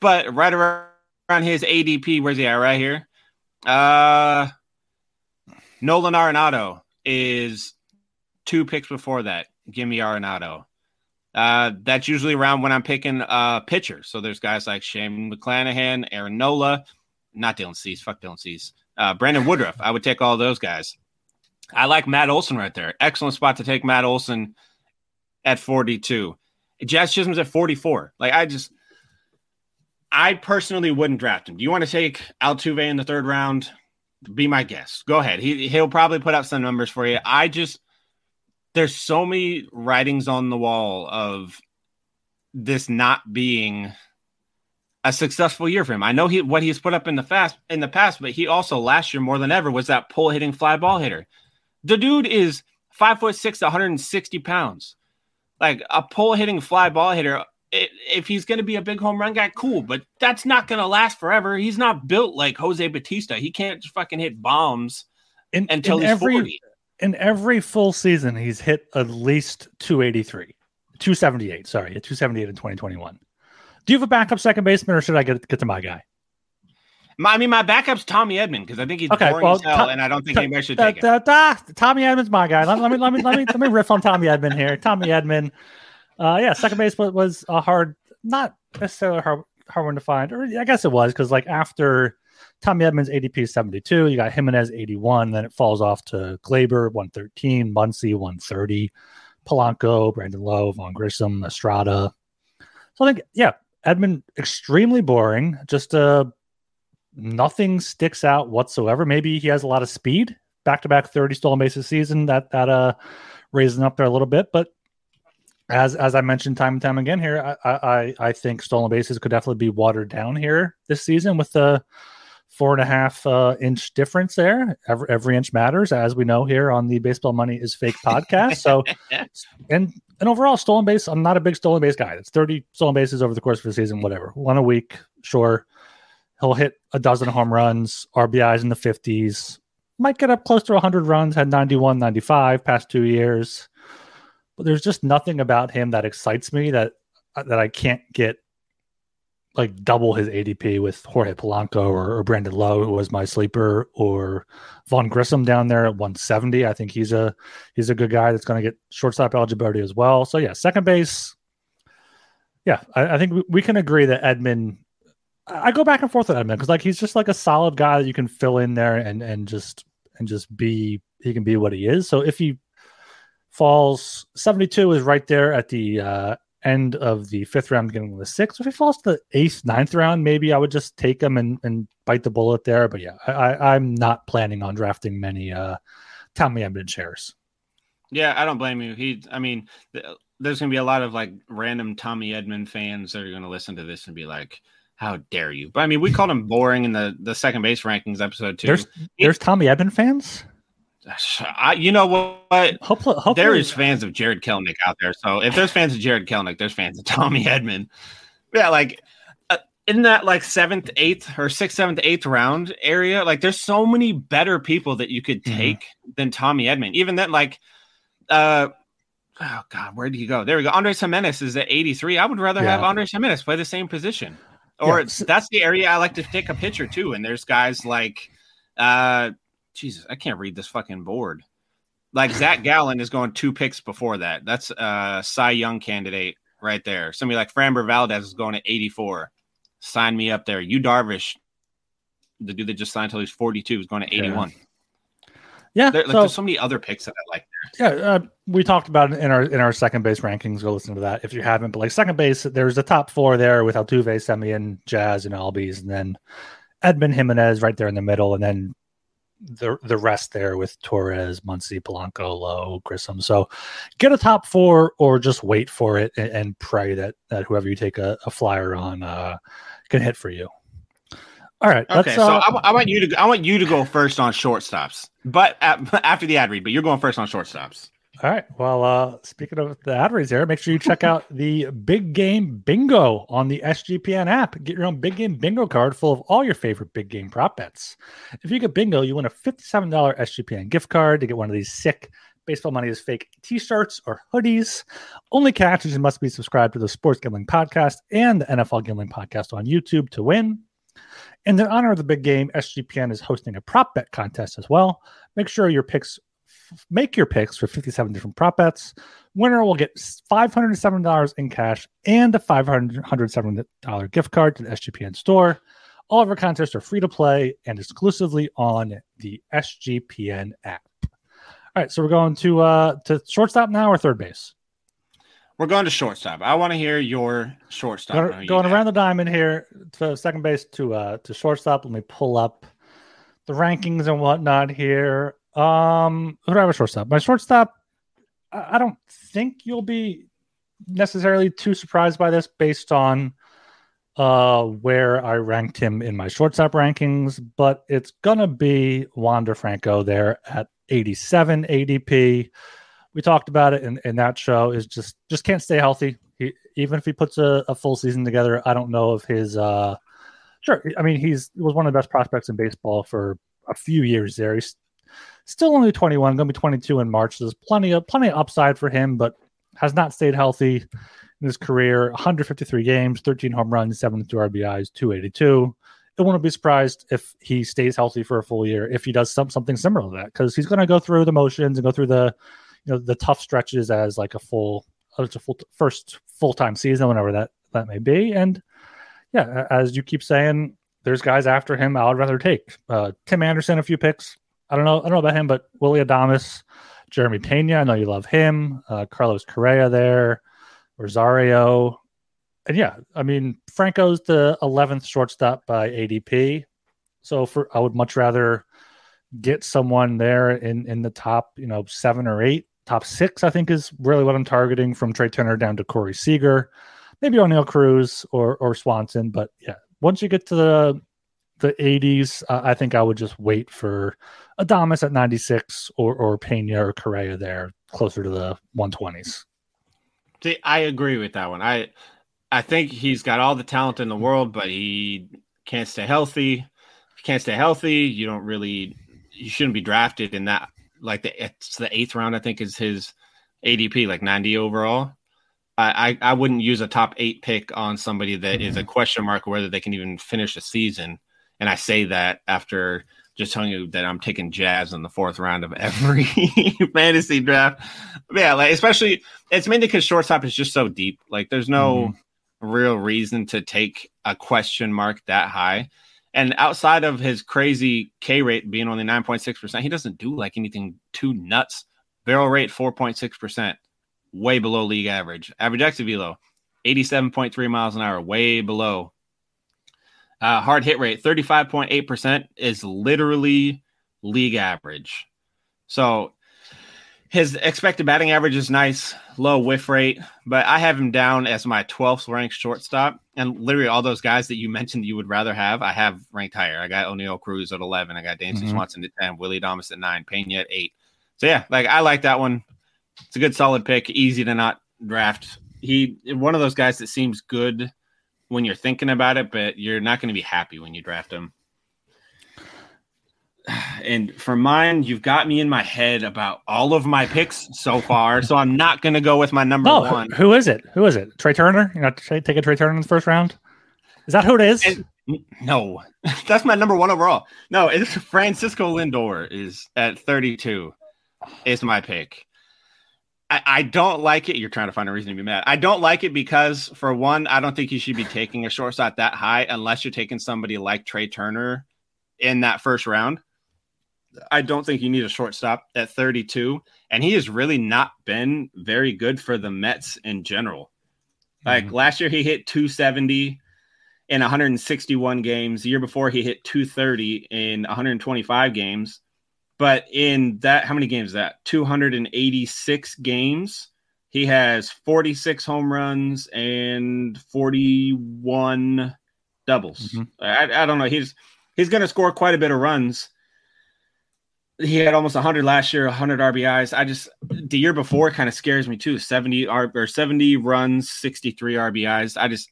But right around his ADP, where's he at right here? Uh Nolan Arenado is two picks before that. Give me Arenado. Uh, that's usually around when I'm picking uh pitchers. So there's guys like Shane McClanahan, Aaron Nola, not Dylan Cease, fuck Dylan Cease, uh, Brandon Woodruff. I would take all those guys. I like Matt Olson right there. Excellent spot to take Matt Olson at 42. Jazz Chisholm's at 44. Like I just, I personally wouldn't draft him. Do you want to take Altuve in the third round? Be my guest. Go ahead. He he'll probably put up some numbers for you. I just there's so many writings on the wall of this not being a successful year for him. I know he what he's put up in the fast in the past, but he also last year more than ever was that pull hitting fly ball hitter. The dude is five foot six, 160 pounds. Like a pull hitting fly ball hitter. If he's going to be a big home run guy, cool, but that's not going to last forever. He's not built like Jose Bautista. He can't just fucking hit bombs in, until in he's every, 40. In every full season, he's hit at least 283, 278. Sorry, 278 in 2021. Do you have a backup second baseman, or should I get get to my guy? My, I mean, my backup's Tommy Edman because I think he's okay, boring well, as hell, and I don't think anybody should take it. Tommy Edman's my guy. Let, let, me let me let me let me riff on Tommy Edman here. Tommy Edman, uh, yeah, second base was, was a hard, not necessarily hard hard one to find, or I guess it was because like after Tommy Edmonds, ADP 72, you got Gimenez 81, then it falls off to Gleyber, 113, Muncy 130, Polanco, Brandon Lowe, Vaughn Grissom, Estrada. So I think, yeah, Edman extremely boring. Just uh, nothing sticks out whatsoever. Maybe he has a lot of speed. Back to back 30 stolen bases season. That that uh raising up there a little bit, but as as I mentioned time and time again here, I I, I think stolen bases could definitely be watered down here this season with the four and a half uh, inch difference there. Every, every inch matters, as we know here on the Baseball Money is Fake podcast. So, <laughs> and and overall, stolen base, I'm not a big stolen base guy. It's 30 stolen bases over the course of the season, whatever. One a week, sure. He'll hit a dozen home runs, RBIs in the 50s, might get up close to 100 runs, had 91, 95 past two years. But there's just nothing about him that excites me that that I can't get like double his ADP with Jorge Polanco or, or, Brandon Lowe, who was my sleeper, or Vaughn Grissom down there at 170. I think he's a he's a good guy that's going to get shortstop eligibility as well. So yeah, second base. Yeah, I, I think we, we, can agree that Edman. I go back and forth with Edman because like he's just like a solid guy that you can fill in there and and just and just be he can be what he is. So if he falls 72 is right there at the uh, end of the fifth round, beginning of the sixth. If he falls to the eighth, ninth round, maybe I would just take him and, and bite the bullet there. But yeah, I, I'm not planning on drafting many uh, Tommy Edman shares. Yeah, I don't blame you. He, I mean, th- there's going to be a lot of like random Tommy Edman fans that are going to listen to this and be like, "How dare you?" But I mean, we called him boring in the the second base rankings episode too. There's there's Tommy Edman fans. <sighs> I, you know what? Hopefully, hopefully, there is fans of Jarred Kelenic out there. So if there's fans of Jarred Kelenic, there's fans of <laughs> Tommy Edman. Yeah, like uh, in that like seventh, eighth, or sixth, seventh, eighth round area, like there's so many better people that you could mm-hmm. take mm-hmm. than Tommy Edman. Even then, like, uh, oh god, where did he go? There we go. Andres Gimenez is at 83. I would rather yeah. have Andres Gimenez play the same position. Or yeah. that's the area I like to take a picture too. And there's guys like uh Jesus, I can't read this fucking board. Like Zach <laughs> Gallen is going two picks before that. That's a Cy Young candidate right there. Somebody like Framber Valdez is going at 84. Sign me up there. Yu Darvish, the dude that just signed until he's 42, is going to 81. Yeah. Yeah, there, like, so, there's so many other picks that I like. There. Yeah, uh, we talked about it in our in our second base rankings. Go listen to that if you haven't. But like second base, there's the top four there with Altuve, Semien, Jazz, and Albies, and then Edman Gimenez right there in the middle, and then the the rest there with Torres, Muncy, Polanco, Lowe, Grissom. So get a top four or just wait for it and, and pray that that whoever you take a, a flyer on uh, can hit for you. All right. Okay. so uh, I, I, want you to I want you to go first on shortstops, but <laughs> after the ad read. But you're going first on shortstops. All right. Well, uh, speaking of the ad there, make sure you check <laughs> out the Big Game Bingo on the SGPN app. Get your own Big Game Bingo card full of all your favorite big game prop bets. If you get bingo, you win a $57 SGPN gift card to get one of these sick Baseball Money is Fake t shirts or hoodies. Only catch is you must be subscribed to the Sports Gambling Podcast and the NFL Gambling Podcast on YouTube to win. And in honor of the big game, SGPN is hosting a prop bet contest as well. Make sure your picks make your picks for 57 different prop bets. Winner will get $507 in cash and a $507 gift card to the SGPN store. All of our contests are free to play and exclusively on the SGPN app. All right, so we're going to uh to shortstop now or third base. We're going to shortstop. I want to hear your shortstop. Going, going around the diamond here to second base to uh to shortstop. Let me pull up the rankings and whatnot here. Um, who do I have a shortstop? My shortstop, I don't think you'll be necessarily too surprised by this based on uh, where I ranked him in my shortstop rankings, but it's gonna be Wander Franco there at 87 ADP. We talked about it in, in that show. Is just just can't stay healthy. He, even if he puts a, a, full season together, I don't know if his. Uh, sure, I mean he's was one of the best prospects in baseball for a few years there. He's still only 21, going to be 22 in March. So there's plenty of plenty of upside for him, but has not stayed healthy in his career. 153 games, 13 home runs, 72 RBIs, 282. It wouldn't be surprised if he stays healthy for a full year if he does some, something similar to that because he's going to go through the motions and go through the you know the tough stretches as like a full a full first full time season whenever that that may be and yeah as you keep saying there's guys after him I would rather take uh, Tim Anderson a few picks I don't know I don't know about him but Willy Adames, Jeremy Pena I know you love him uh, Carlos Correa there Rosario and yeah, I mean Franco's the eleventh shortstop by ADP, so for I would much rather get someone there in in the top, you know, seven or eight, top six. I think is really what I'm targeting from Trea Turner down to Corey Seager, maybe Oneil Cruz or or Swanson. But yeah, once you get to the the 80s, uh, I think I would just wait for Adames at 96 or or Pena or Correa there closer to the 120s. See, I agree with that one. I I think he's got all the talent in the world, but he can't stay healthy. If you can't stay healthy, you don't really you shouldn't be drafted in that like the it's the eighth round, I think is his ADP, like 90 overall. I, I, I wouldn't use a top eight pick on somebody that mm-hmm. is a mm-hmm. question mark whether they can even finish a season. And I say that after just telling you that I'm taking Jazz in the fourth round of every <laughs> fantasy draft. Yeah, like especially it's mainly because shortstop is just so deep. Like there's no mm-hmm real reason to take a question mark that high. And outside of his crazy K rate being only 9.6%, he doesn't do like anything too nuts. Barrel rate 4.6%, way below league average. Average exit velo 87.3 miles an hour, way below. Uh, hard hit rate 35.8% is literally league average. So his expected batting average is nice, low whiff rate, but I have him down as my 12th ranked shortstop. And literally all those guys that you <laughs> mentioned you would rather have, I have ranked higher. I got Oneil Cruz at 11. I got Dansby mm-hmm. Swanson at 10, Willy Adames at 9, Pena at 8. So yeah, like I like that one. It's a good solid pick, easy to not draft. He one of those guys that seems good when you're thinking about it, but you're not going to be happy when you draft him and for mine, you've got me in my head about all of my picks so far. so I'm not going to go with my number no, one. Who is it? Who is it? Trea Turner? You know, take a Trea Turner in the first round. Is that who it is? And, no, <laughs> that's my number one overall. No, it's Francisco Lindor is at 32. Is my pick. I, I don't like it. You're trying to find a reason to be mad. I don't like it because, for one, I don't think you should be taking a shortstop that high unless you're taking somebody like Trea Turner in that first round. I don't think you need a shortstop at 32. And he has really not been very good for the Mets in general. Like mm-hmm. last year, he hit 270 in 161 games. The year before, he hit 230 in 125 games. But in that, how many games is that? 286 games. He has 46 home runs and 41 doubles. Mm-hmm. I, I don't know. He's he's going to score quite a bit of runs he had almost 100 last year, 100 RBIs. I just the year before kind of scares me too. 70 or 70 runs, 63 RBIs. I just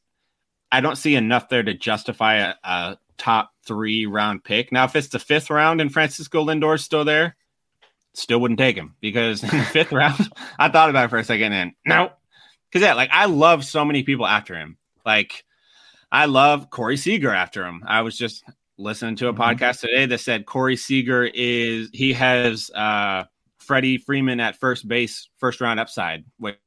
I don't see enough there to justify a, a top three round pick. Now, if it's the fifth round and Francisco Lindor's still there, still wouldn't take him because in <laughs> the fifth round, I thought about it for a second and no, because yeah, like I love so many people after him. Like I love Corey Seager after him. I was just listening to a mm-hmm. podcast today that said Corey Seager is he has uh, Freddie Freeman at first base, first round upside, which,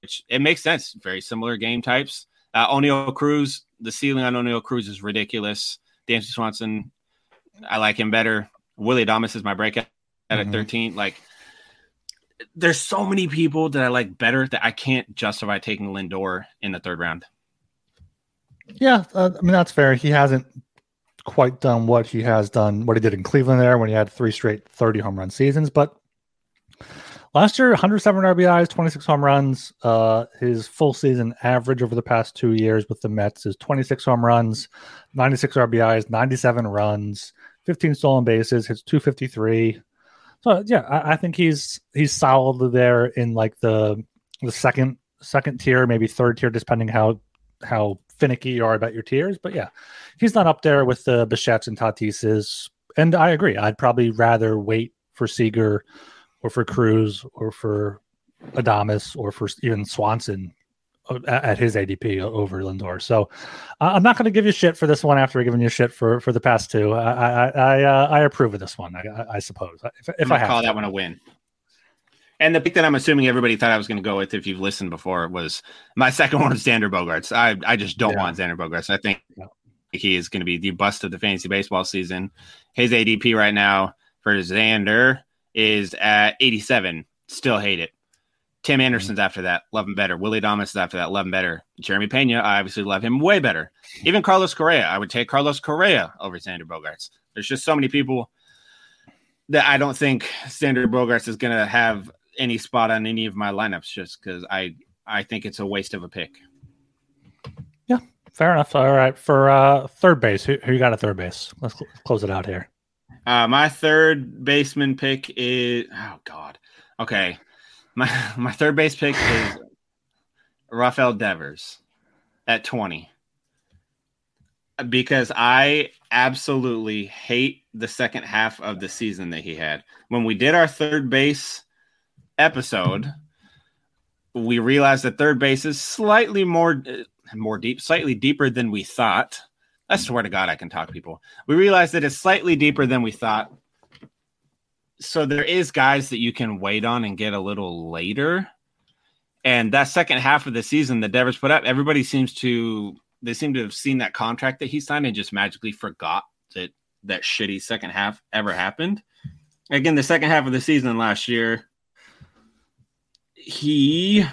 which it makes sense. Very similar game types. Uh, Oneil Cruz, the ceiling on Oneil Cruz is ridiculous. Dansby Swanson, I like him better. Willy Adames is my breakout at mm-hmm. 13. Like, there's so many people that I like better that I can't justify taking Lindor in the third round. Yeah, uh, I mean that's fair. He hasn't quite done what he has done, what he did in Cleveland there when he had three straight 30 home run seasons. But Last year, 107 RBIs, 26 home runs. Uh, his full season average over the past two years with the Mets is 26 home runs, 96 RBIs, 97 runs, 15 stolen bases, hits 253. So yeah, I, I think he's he's solidly there in like the the second second tier, maybe third tier, depending how how finicky you are about your tiers. But yeah, he's not up there with the Bichette's and Tatises. And I agree. I'd probably rather wait for Seager or for Cruz or for Adames or for even Swanson uh, at his ADP over Lindor. So uh, I'm not going to give you shit for this one after giving you shit for for the past two. I I I, uh, I approve of this one. I, I suppose if, if I call to. that one a win. And the pick that I'm assuming everybody thought I was going to go with, if you've listened before, was my second <laughs> one, Xander Bogaerts. I I just don't yeah. want Xander Bogaerts. I think yeah. he is going to be the bust of the fantasy baseball season. His ADP right now for Xander is at 87. Still hate it. Tim. Anderson's after that, love him better. Willy Adames is after that, love him better. Jeremy Pena, I obviously love him way better. Even Carlos Correa, I would take Carlos Correa over Xander Bogaerts. There's just so many people that I don't think Xander Bogaerts is going to have any spot on any of my lineups just because I I think it's a waste of a pick. Yeah, fair enough. All right, for uh, third base, who, who you got at third base? Let's cl- close it out here. Uh, my third baseman pick is oh god. Okay, my <laughs> my third base pick is Rafael Devers at twenty because I absolutely hate the second half of the season that he had. When we did our third base episode, we realized that third base is slightly more more deep, slightly deeper than we thought. I swear to God, I can talk people. We realized that it's slightly deeper than we thought. So there is guys that you can wait on and get a little later. And that second half of the season that Devers put up, everybody seems to they seem to have seen that contract that he signed and just magically forgot that that shitty second half ever happened. Again, the second half of the season last year, he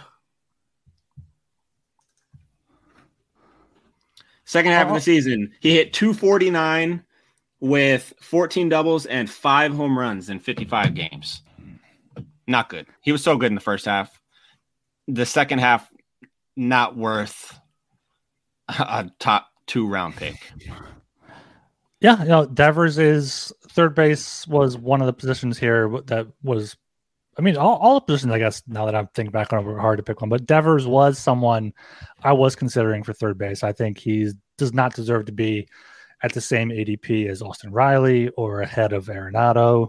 second half of the uh-huh. season he hit 249 with 14 doubles and five home runs in 55 games. Not good. He was so good in the first half. The second half not worth a top two round pick. Yeah you know devers is third base was one of the positions here that was I mean, all, all positions, I guess, now that I'm thinking back on it, were hard to pick one. But Devers was someone I was considering for third base. I think he does not deserve to be at the same ADP as Austin Riley or ahead of Arenado.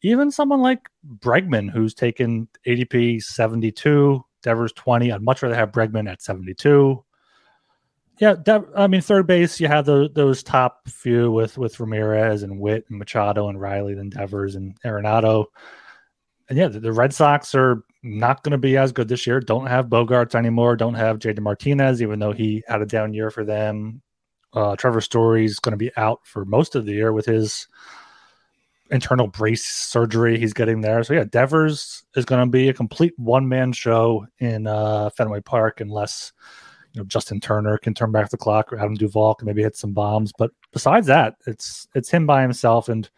Even someone like Bregman, who's taken ADP 72, Devers 20. I'd much rather have Bregman at 72. Yeah, I mean, third base, you have the, those top few with with Ramirez and Witt and Machado and Riley, then Devers and Arenado and yeah, the, the Red Sox are not going to be as good this year. Don't have Bogaerts anymore. Don't have JD Martinez, even though he had a down year for them. Uh, Trevor Story's going to be out for most of the year with his internal brace surgery he's getting there. So yeah, Devers is going to be a complete one man show in uh, Fenway Park unless you know Justin Turner can turn back the clock or Adam Duvall can maybe hit some bombs. But besides that, it's it's him by himself and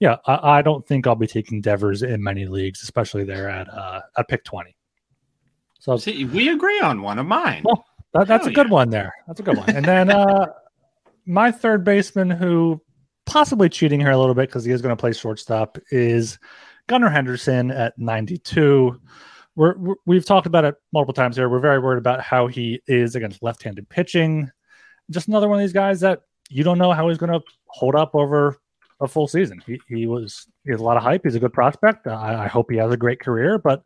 yeah, I, I, don't think I'll be taking Devers in many leagues, especially there at uh, at pick twenty. So See, we agree on one of mine. Well, that, that's Hell a good yeah. one there. That's a good one. And then uh, <laughs> my third baseman, who possibly cheating here a little bit because he is going to play shortstop, is Gunnar Henderson at ninety two. We're, we have talked about it multiple times here. We're very worried about how he is against left-handed pitching. Just another one of these guys that you don't know how he's going to hold up over a full season. He, he was he has a lot of hype. He's a good prospect. I, I, hope he has a great career. But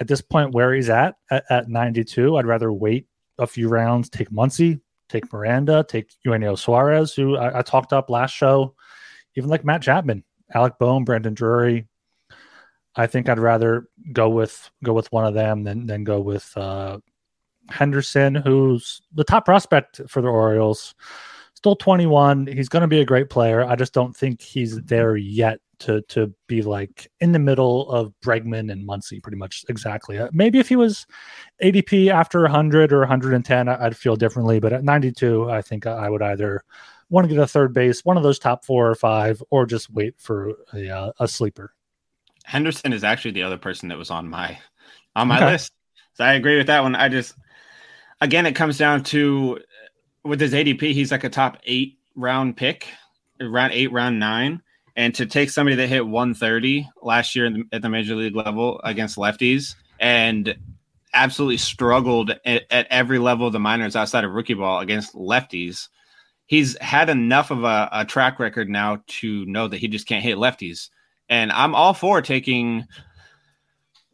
at this point, where he's at, at at 92, I'd rather wait a few rounds, take Muncy, take Miranda, take Eugenio Suarez, who I, I talked up last show, even like Matt Chapman, Alec Bohm, Brandon Drury. I think I'd rather go with go with one of them than than go with uh, Henderson, who's the top prospect for the Orioles still 21. He's going to be a great player. I just don't think he's there yet to to be like in the middle of Bregman and Muncy, pretty much exactly. Uh, maybe if he was ADP after 100 or 110, I'd feel differently. But at 92, I think I would either want to get a third base, one of those top four or five, or just wait for a, uh, a sleeper. Henderson is actually the other person that was on my on my okay. list. So I agree with that one. I just again it comes down to with his ADP, he's like a top eight round pick, round eight, round nine. And to take somebody that hit 130 last year the, at the major league level against lefties and absolutely struggled at, at, every level of the minors outside of rookie ball against lefties, he's had enough of a, a track record now to know that he just can't hit lefties. And I'm all for taking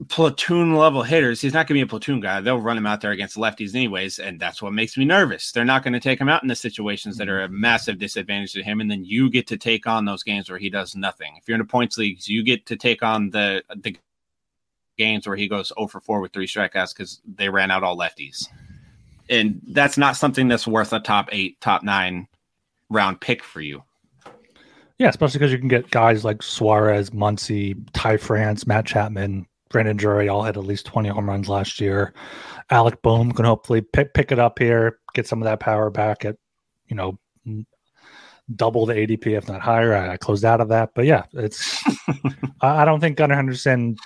platoon level hitters. He's not going to be a platoon guy. They'll run him out there against lefties anyways, and that's what makes me nervous. They're not going to take him out in the situations that are a mm-hmm. massive disadvantage to him, and then you get to take on those games where he does nothing. If you're in a points leagues, you get to take on the the games where he goes 0 for 4 with three strikeouts because they ran out all lefties, and that's not something that's worth a top eight, top nine round pick for you. Yeah, especially because you can get guys like Suarez, Muncy, Ty France, Matt Chapman, Brandon Drury all had at least 20 home runs last year. Alec Bohm can hopefully pick, pick it up here, get some of that power back at, you know, double the ADP, if not higher. I, I closed out of that. But yeah, it's, <laughs> I don't think Gunnar Henderson,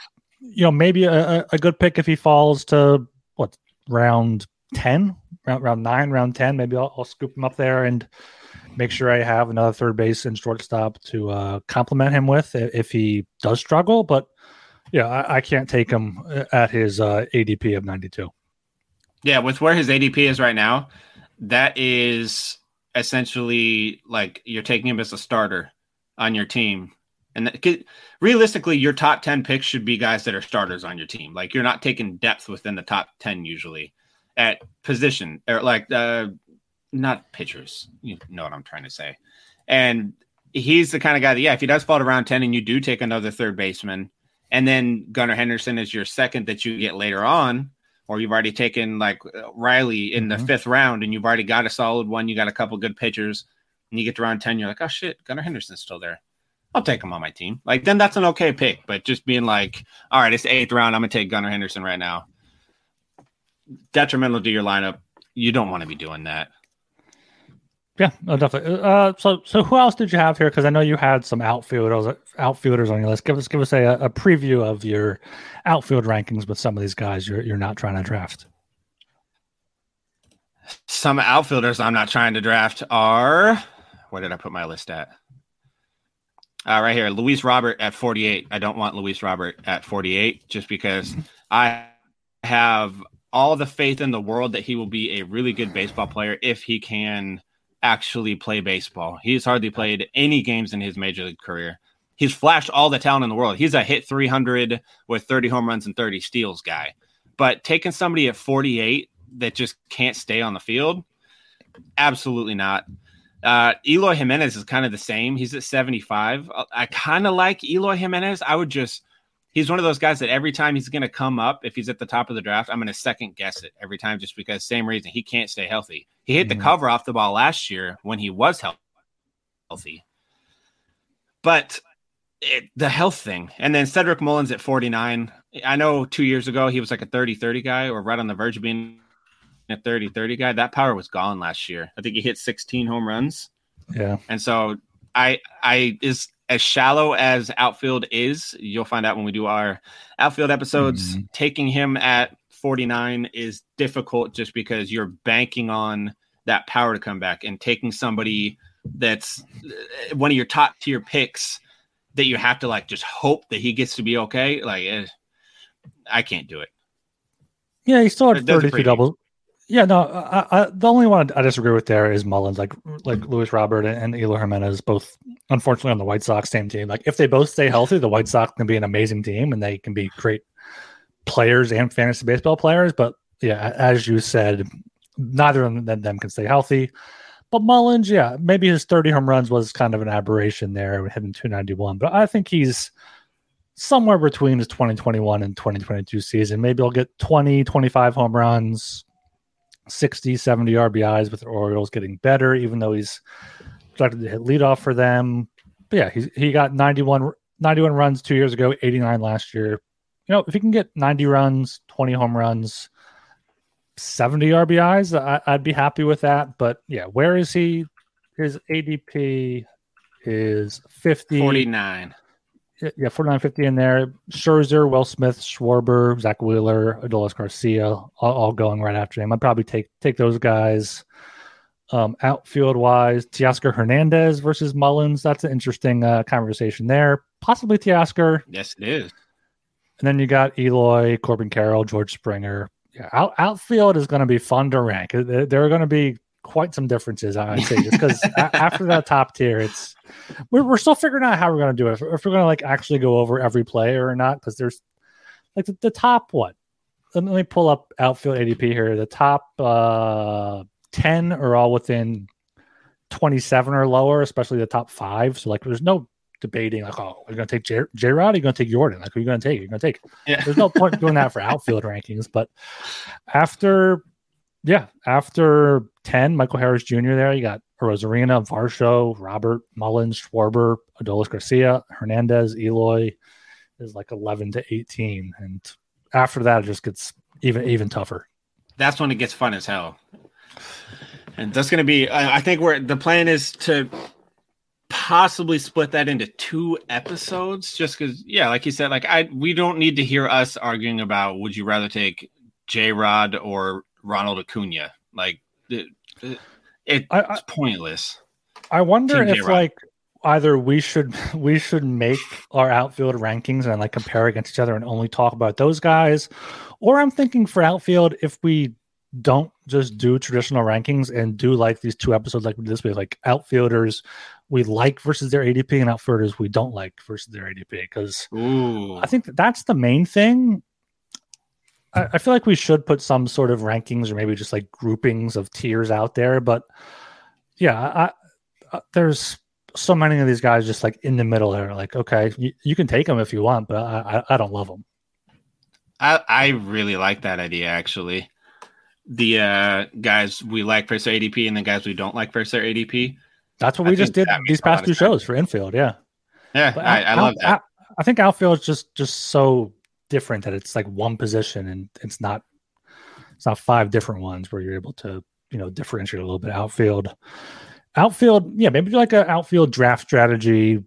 you know, maybe a, a good pick if he falls to what, round 10, round, round nine, round 10. Maybe I'll, I'll scoop him up there and make sure I have another third base and shortstop to uh, complement him with if he does struggle. But yeah, I, I can't take him uh, at his uh, ADP of 92. Yeah, with where his ADP is right now, that is essentially like you're taking him as a starter on your team. And that, realistically, your top 10 picks should be guys that are starters on your team. Like you're not taking depth within the top 10 usually at position or like uh, not pitchers. You know what I'm trying to say. And he's the kind of guy that, yeah, if he does fall to round 10 and you do take another third baseman, and then Gunnar Henderson is your second that you get later on, or you've already taken like Riley in the mm-hmm. fifth round and you've already got a solid one, you got a couple good pitchers, and you get to round 10, you're like, oh shit, Gunnar Henderson's still there. I'll take him on my team. Like, then that's an okay pick, but just being like, all right, it's the eighth round, I'm gonna take Gunnar Henderson right now. Detrimental to your lineup. You don't want to be doing that. Yeah, no, definitely. Uh, so, so who else did you have here? Because I know you had some outfielders, outfielders on your list. Give us, give us a, a preview of your outfield rankings with some of these guys you're you're not trying to draft. Some outfielders I'm not trying to draft are. Where did I put my list at? Uh, right here, Luis Robert at 48. I don't want Luis Robert at 48 just because <laughs> I have all the faith in the world that he will be a really good baseball player if he can actually play baseball. He's hardly played any games in his major league career. He's flashed all the talent in the world. He's a hit 300 with 30 home runs and 30 steals guy. But taking somebody at 48 that just can't stay on the field, absolutely not. Uh, Eloy Jimenez is kind of the same. He's at 75. I kind of like Eloy Jimenez. I would just he's one of those guys that every time he's going to come up, if he's at the top of the draft, I'm going to second guess it every time just because same reason he can't stay healthy. He hit mm-hmm. the cover off the ball last year when he was healthy. But it, the health thing, and then Cedric Mullins at 49. I know two years ago he was like a 30 30 guy or right on the verge of being a 30 30 guy. That power was gone last year. I think he hit 16 home runs. Yeah. And so I, I is as shallow as outfield is, you'll find out when we do our outfield episodes. Mm-hmm. Taking him at 49 is difficult just because you're banking on that power to come back and taking somebody that's uh, one of your top tier picks that you have to like just hope that he gets to be okay. Like, eh, I can't do it. Yeah, he still had 32 doubles. Yeah, no, I, I, the only one I disagree with there is Mullins, like like mm-hmm. Luis Robert and, Eloy Jimenez, both unfortunately on the White Sox same team. Like if they both stay healthy, the White Sox can be an amazing team and they can be great players and fantasy baseball players. But yeah, as you said, neither of them can stay healthy. But Mullins, yeah, maybe his 30 home runs was kind of an aberration there, hitting 291. But I think he's somewhere between his 2021 and 2022 season. Maybe he'll get 20, 25 home runs, 60, 70 RBIs with the Orioles getting better, even though he's started to hit leadoff for them. But yeah, he, he got 91, 91 runs two years ago, 89 last year. You know, if he can get 90 runs, 20 home runs, 70 RBIs, I, would be happy with that. But yeah, where is he? His ADP is 50. 49. Yeah, 4950 in there. Scherzer, Will Smith, Schwarber, Zack Wheeler, Adolis Garcia, all, all, going right after him. I'd probably take take those guys. Um, outfield wise, Teoscar Hernandez versus Mullins. That's an interesting uh, conversation there. Possibly Teoscar. Yes, it is. And then you got Eloy, Corbin Carroll, George Springer. Yeah, out, outfield is going to be fun to rank. There are going to be quite some differences, I'd say, just because <laughs> after that top tier, it's we're, we're still figuring out how we're going to do it. If, if we're going to like actually go over every player or not, because there's like the, the, top what? Let me pull up outfield ADP here. The top uh, ten are all within twenty seven or lower, especially the top five. So like, there's no debating like, oh, we're going to take J, J- Rod, you're going to take Jordan. Like, who are you going to take? You're going to take. Yeah. There's no point doing that for outfield <laughs> rankings. But after yeah, after 10, Michael Harris Jr. there, you got Arozarena, Varsho, Robert, Mullins, Schwarber, Adolis Garcia, Hernandez, Eloy is like 11 to 18. And after that, it just gets even even tougher. That's when it gets fun as hell. And that's going to be, I think where the plan is to possibly split that into two episodes just because, yeah, like you said, like I, we don't need to hear us arguing about would you rather take J Rod or Ronald Acuna. Like it, it, it's I, pointless. I wonder if J-Rod. like either we should <laughs> we should make our outfield rankings and like compare against each other and only talk about those guys, or I'm thinking for outfield if we don't just do traditional rankings and do like these two episodes like this way, like outfielders we like versus their ADP and outfielders we don't like versus their ADP because I think that that's the main thing I, I feel like we should put some sort of rankings or maybe just like groupings of tiers out there. But yeah, I, I, there's so many of these guys just like in the middle there. Like, okay, you, you can take them if you want, but I, I, I don't love them. I, I really like that idea actually. The uh, guys we like versus ADP and the guys we don't like versus their ADP. That's what we just did these past two shows for infield. Yeah. Yeah, I, I, love that. I, I think outfield is just just so different that it's like one position and it's not it's not five different ones where you're able to you know differentiate a little bit outfield. Outfield yeah maybe like an outfield draft strategy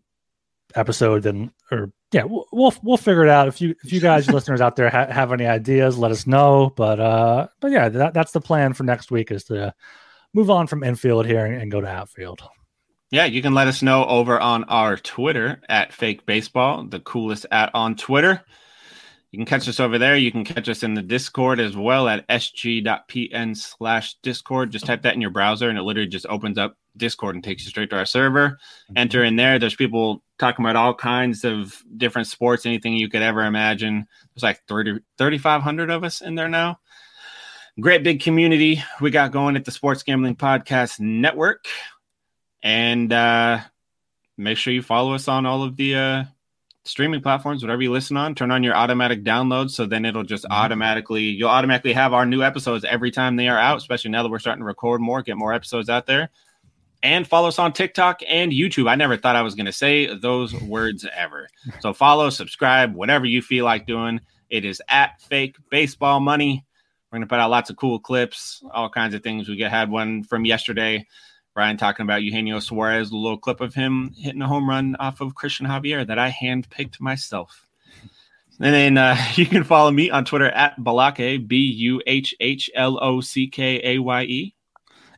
episode then or yeah we'll we'll figure it out. If you if you guys <laughs> listeners out there ha- have any ideas let us know. But uh but yeah that, that's the plan for next week is to move on from infield here and, and go to outfield. Yeah, you can let us know over on our Twitter at Fake Baseball, the coolest at on Twitter. You can catch us over there. You can catch us in the Discord as well at sg.pn slash Discord. Just type that in your browser and it literally just opens up Discord and takes you straight to our server. Mm-hmm. Enter in there. There's people talking about all kinds of different sports, anything you could ever imagine. There's like 30, 3,500 of us in there now. Great big community we got going at the Sports Gambling Podcast Network. And uh, make sure you follow us on all of the uh, streaming platforms, whatever you listen on, turn on your automatic downloads. So then it'll just mm-hmm. automatically, you'll automatically have our new episodes every time they are out, especially now that we're starting to record more, get more episodes out there. And follow us on TikTok and YouTube. I never thought I was going to say those words ever. <laughs> So follow, subscribe, whatever you feel like doing. It is at Fake Baseball Money. We're going to put out lots of cool clips, all kinds of things. We had one from yesterday Ryan talking about Eugenio Suarez, a little clip of him hitting a home run off of Christian Javier that I handpicked myself. And then uh, <laughs> you can follow me on Twitter at Balake, B U H H L O C K A Y E.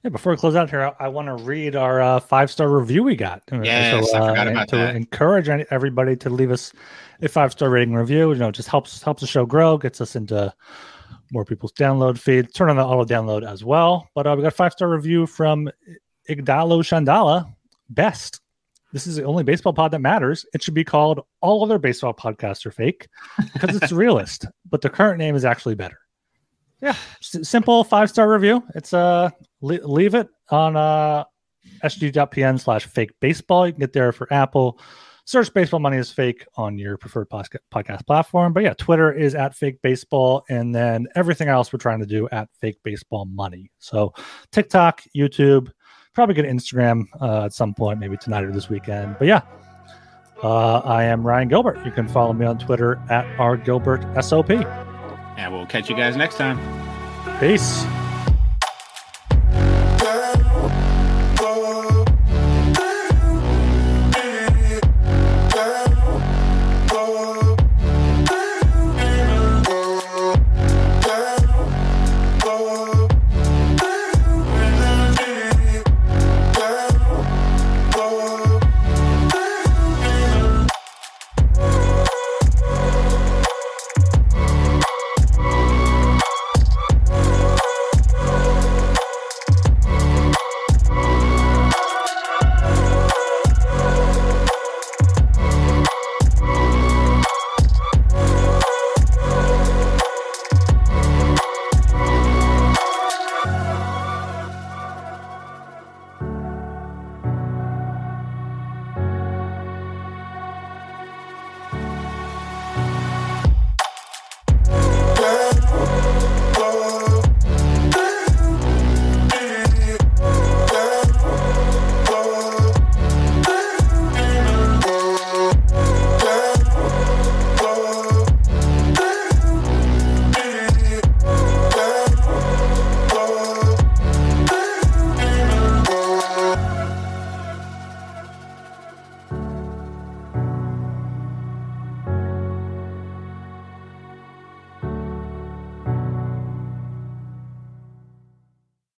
Yeah, before we close out here, I, I want to read our uh, five star review we got. Yes, so, uh, I forgot about to that. encourage everybody to leave us a five star rating review. You know, just helps helps the show grow, gets us into more people's download feed. Turn on the auto download as well. But uh, we got five star review from Igdalo Shandala, best. This is the only baseball pod that matters. It should be called All Other Baseball Podcasts Are Fake because it's <laughs> realist, but the current name is actually better. Yeah, s- simple five star review. It's uh le- leave it on uh sg.pn slash fake baseball. You can get there for Apple. Search baseball money is fake on your preferred podcast platform. But yeah, Twitter is at fake baseball, and then everything else we're trying to do at fake baseball money. So TikTok, YouTube, probably get Instagram uh, at some point, maybe tonight or this weekend. But yeah, uh, I am Ryan Gilbert. You can follow me on Twitter at rgilbertsop. And we'll catch you guys next time. Peace.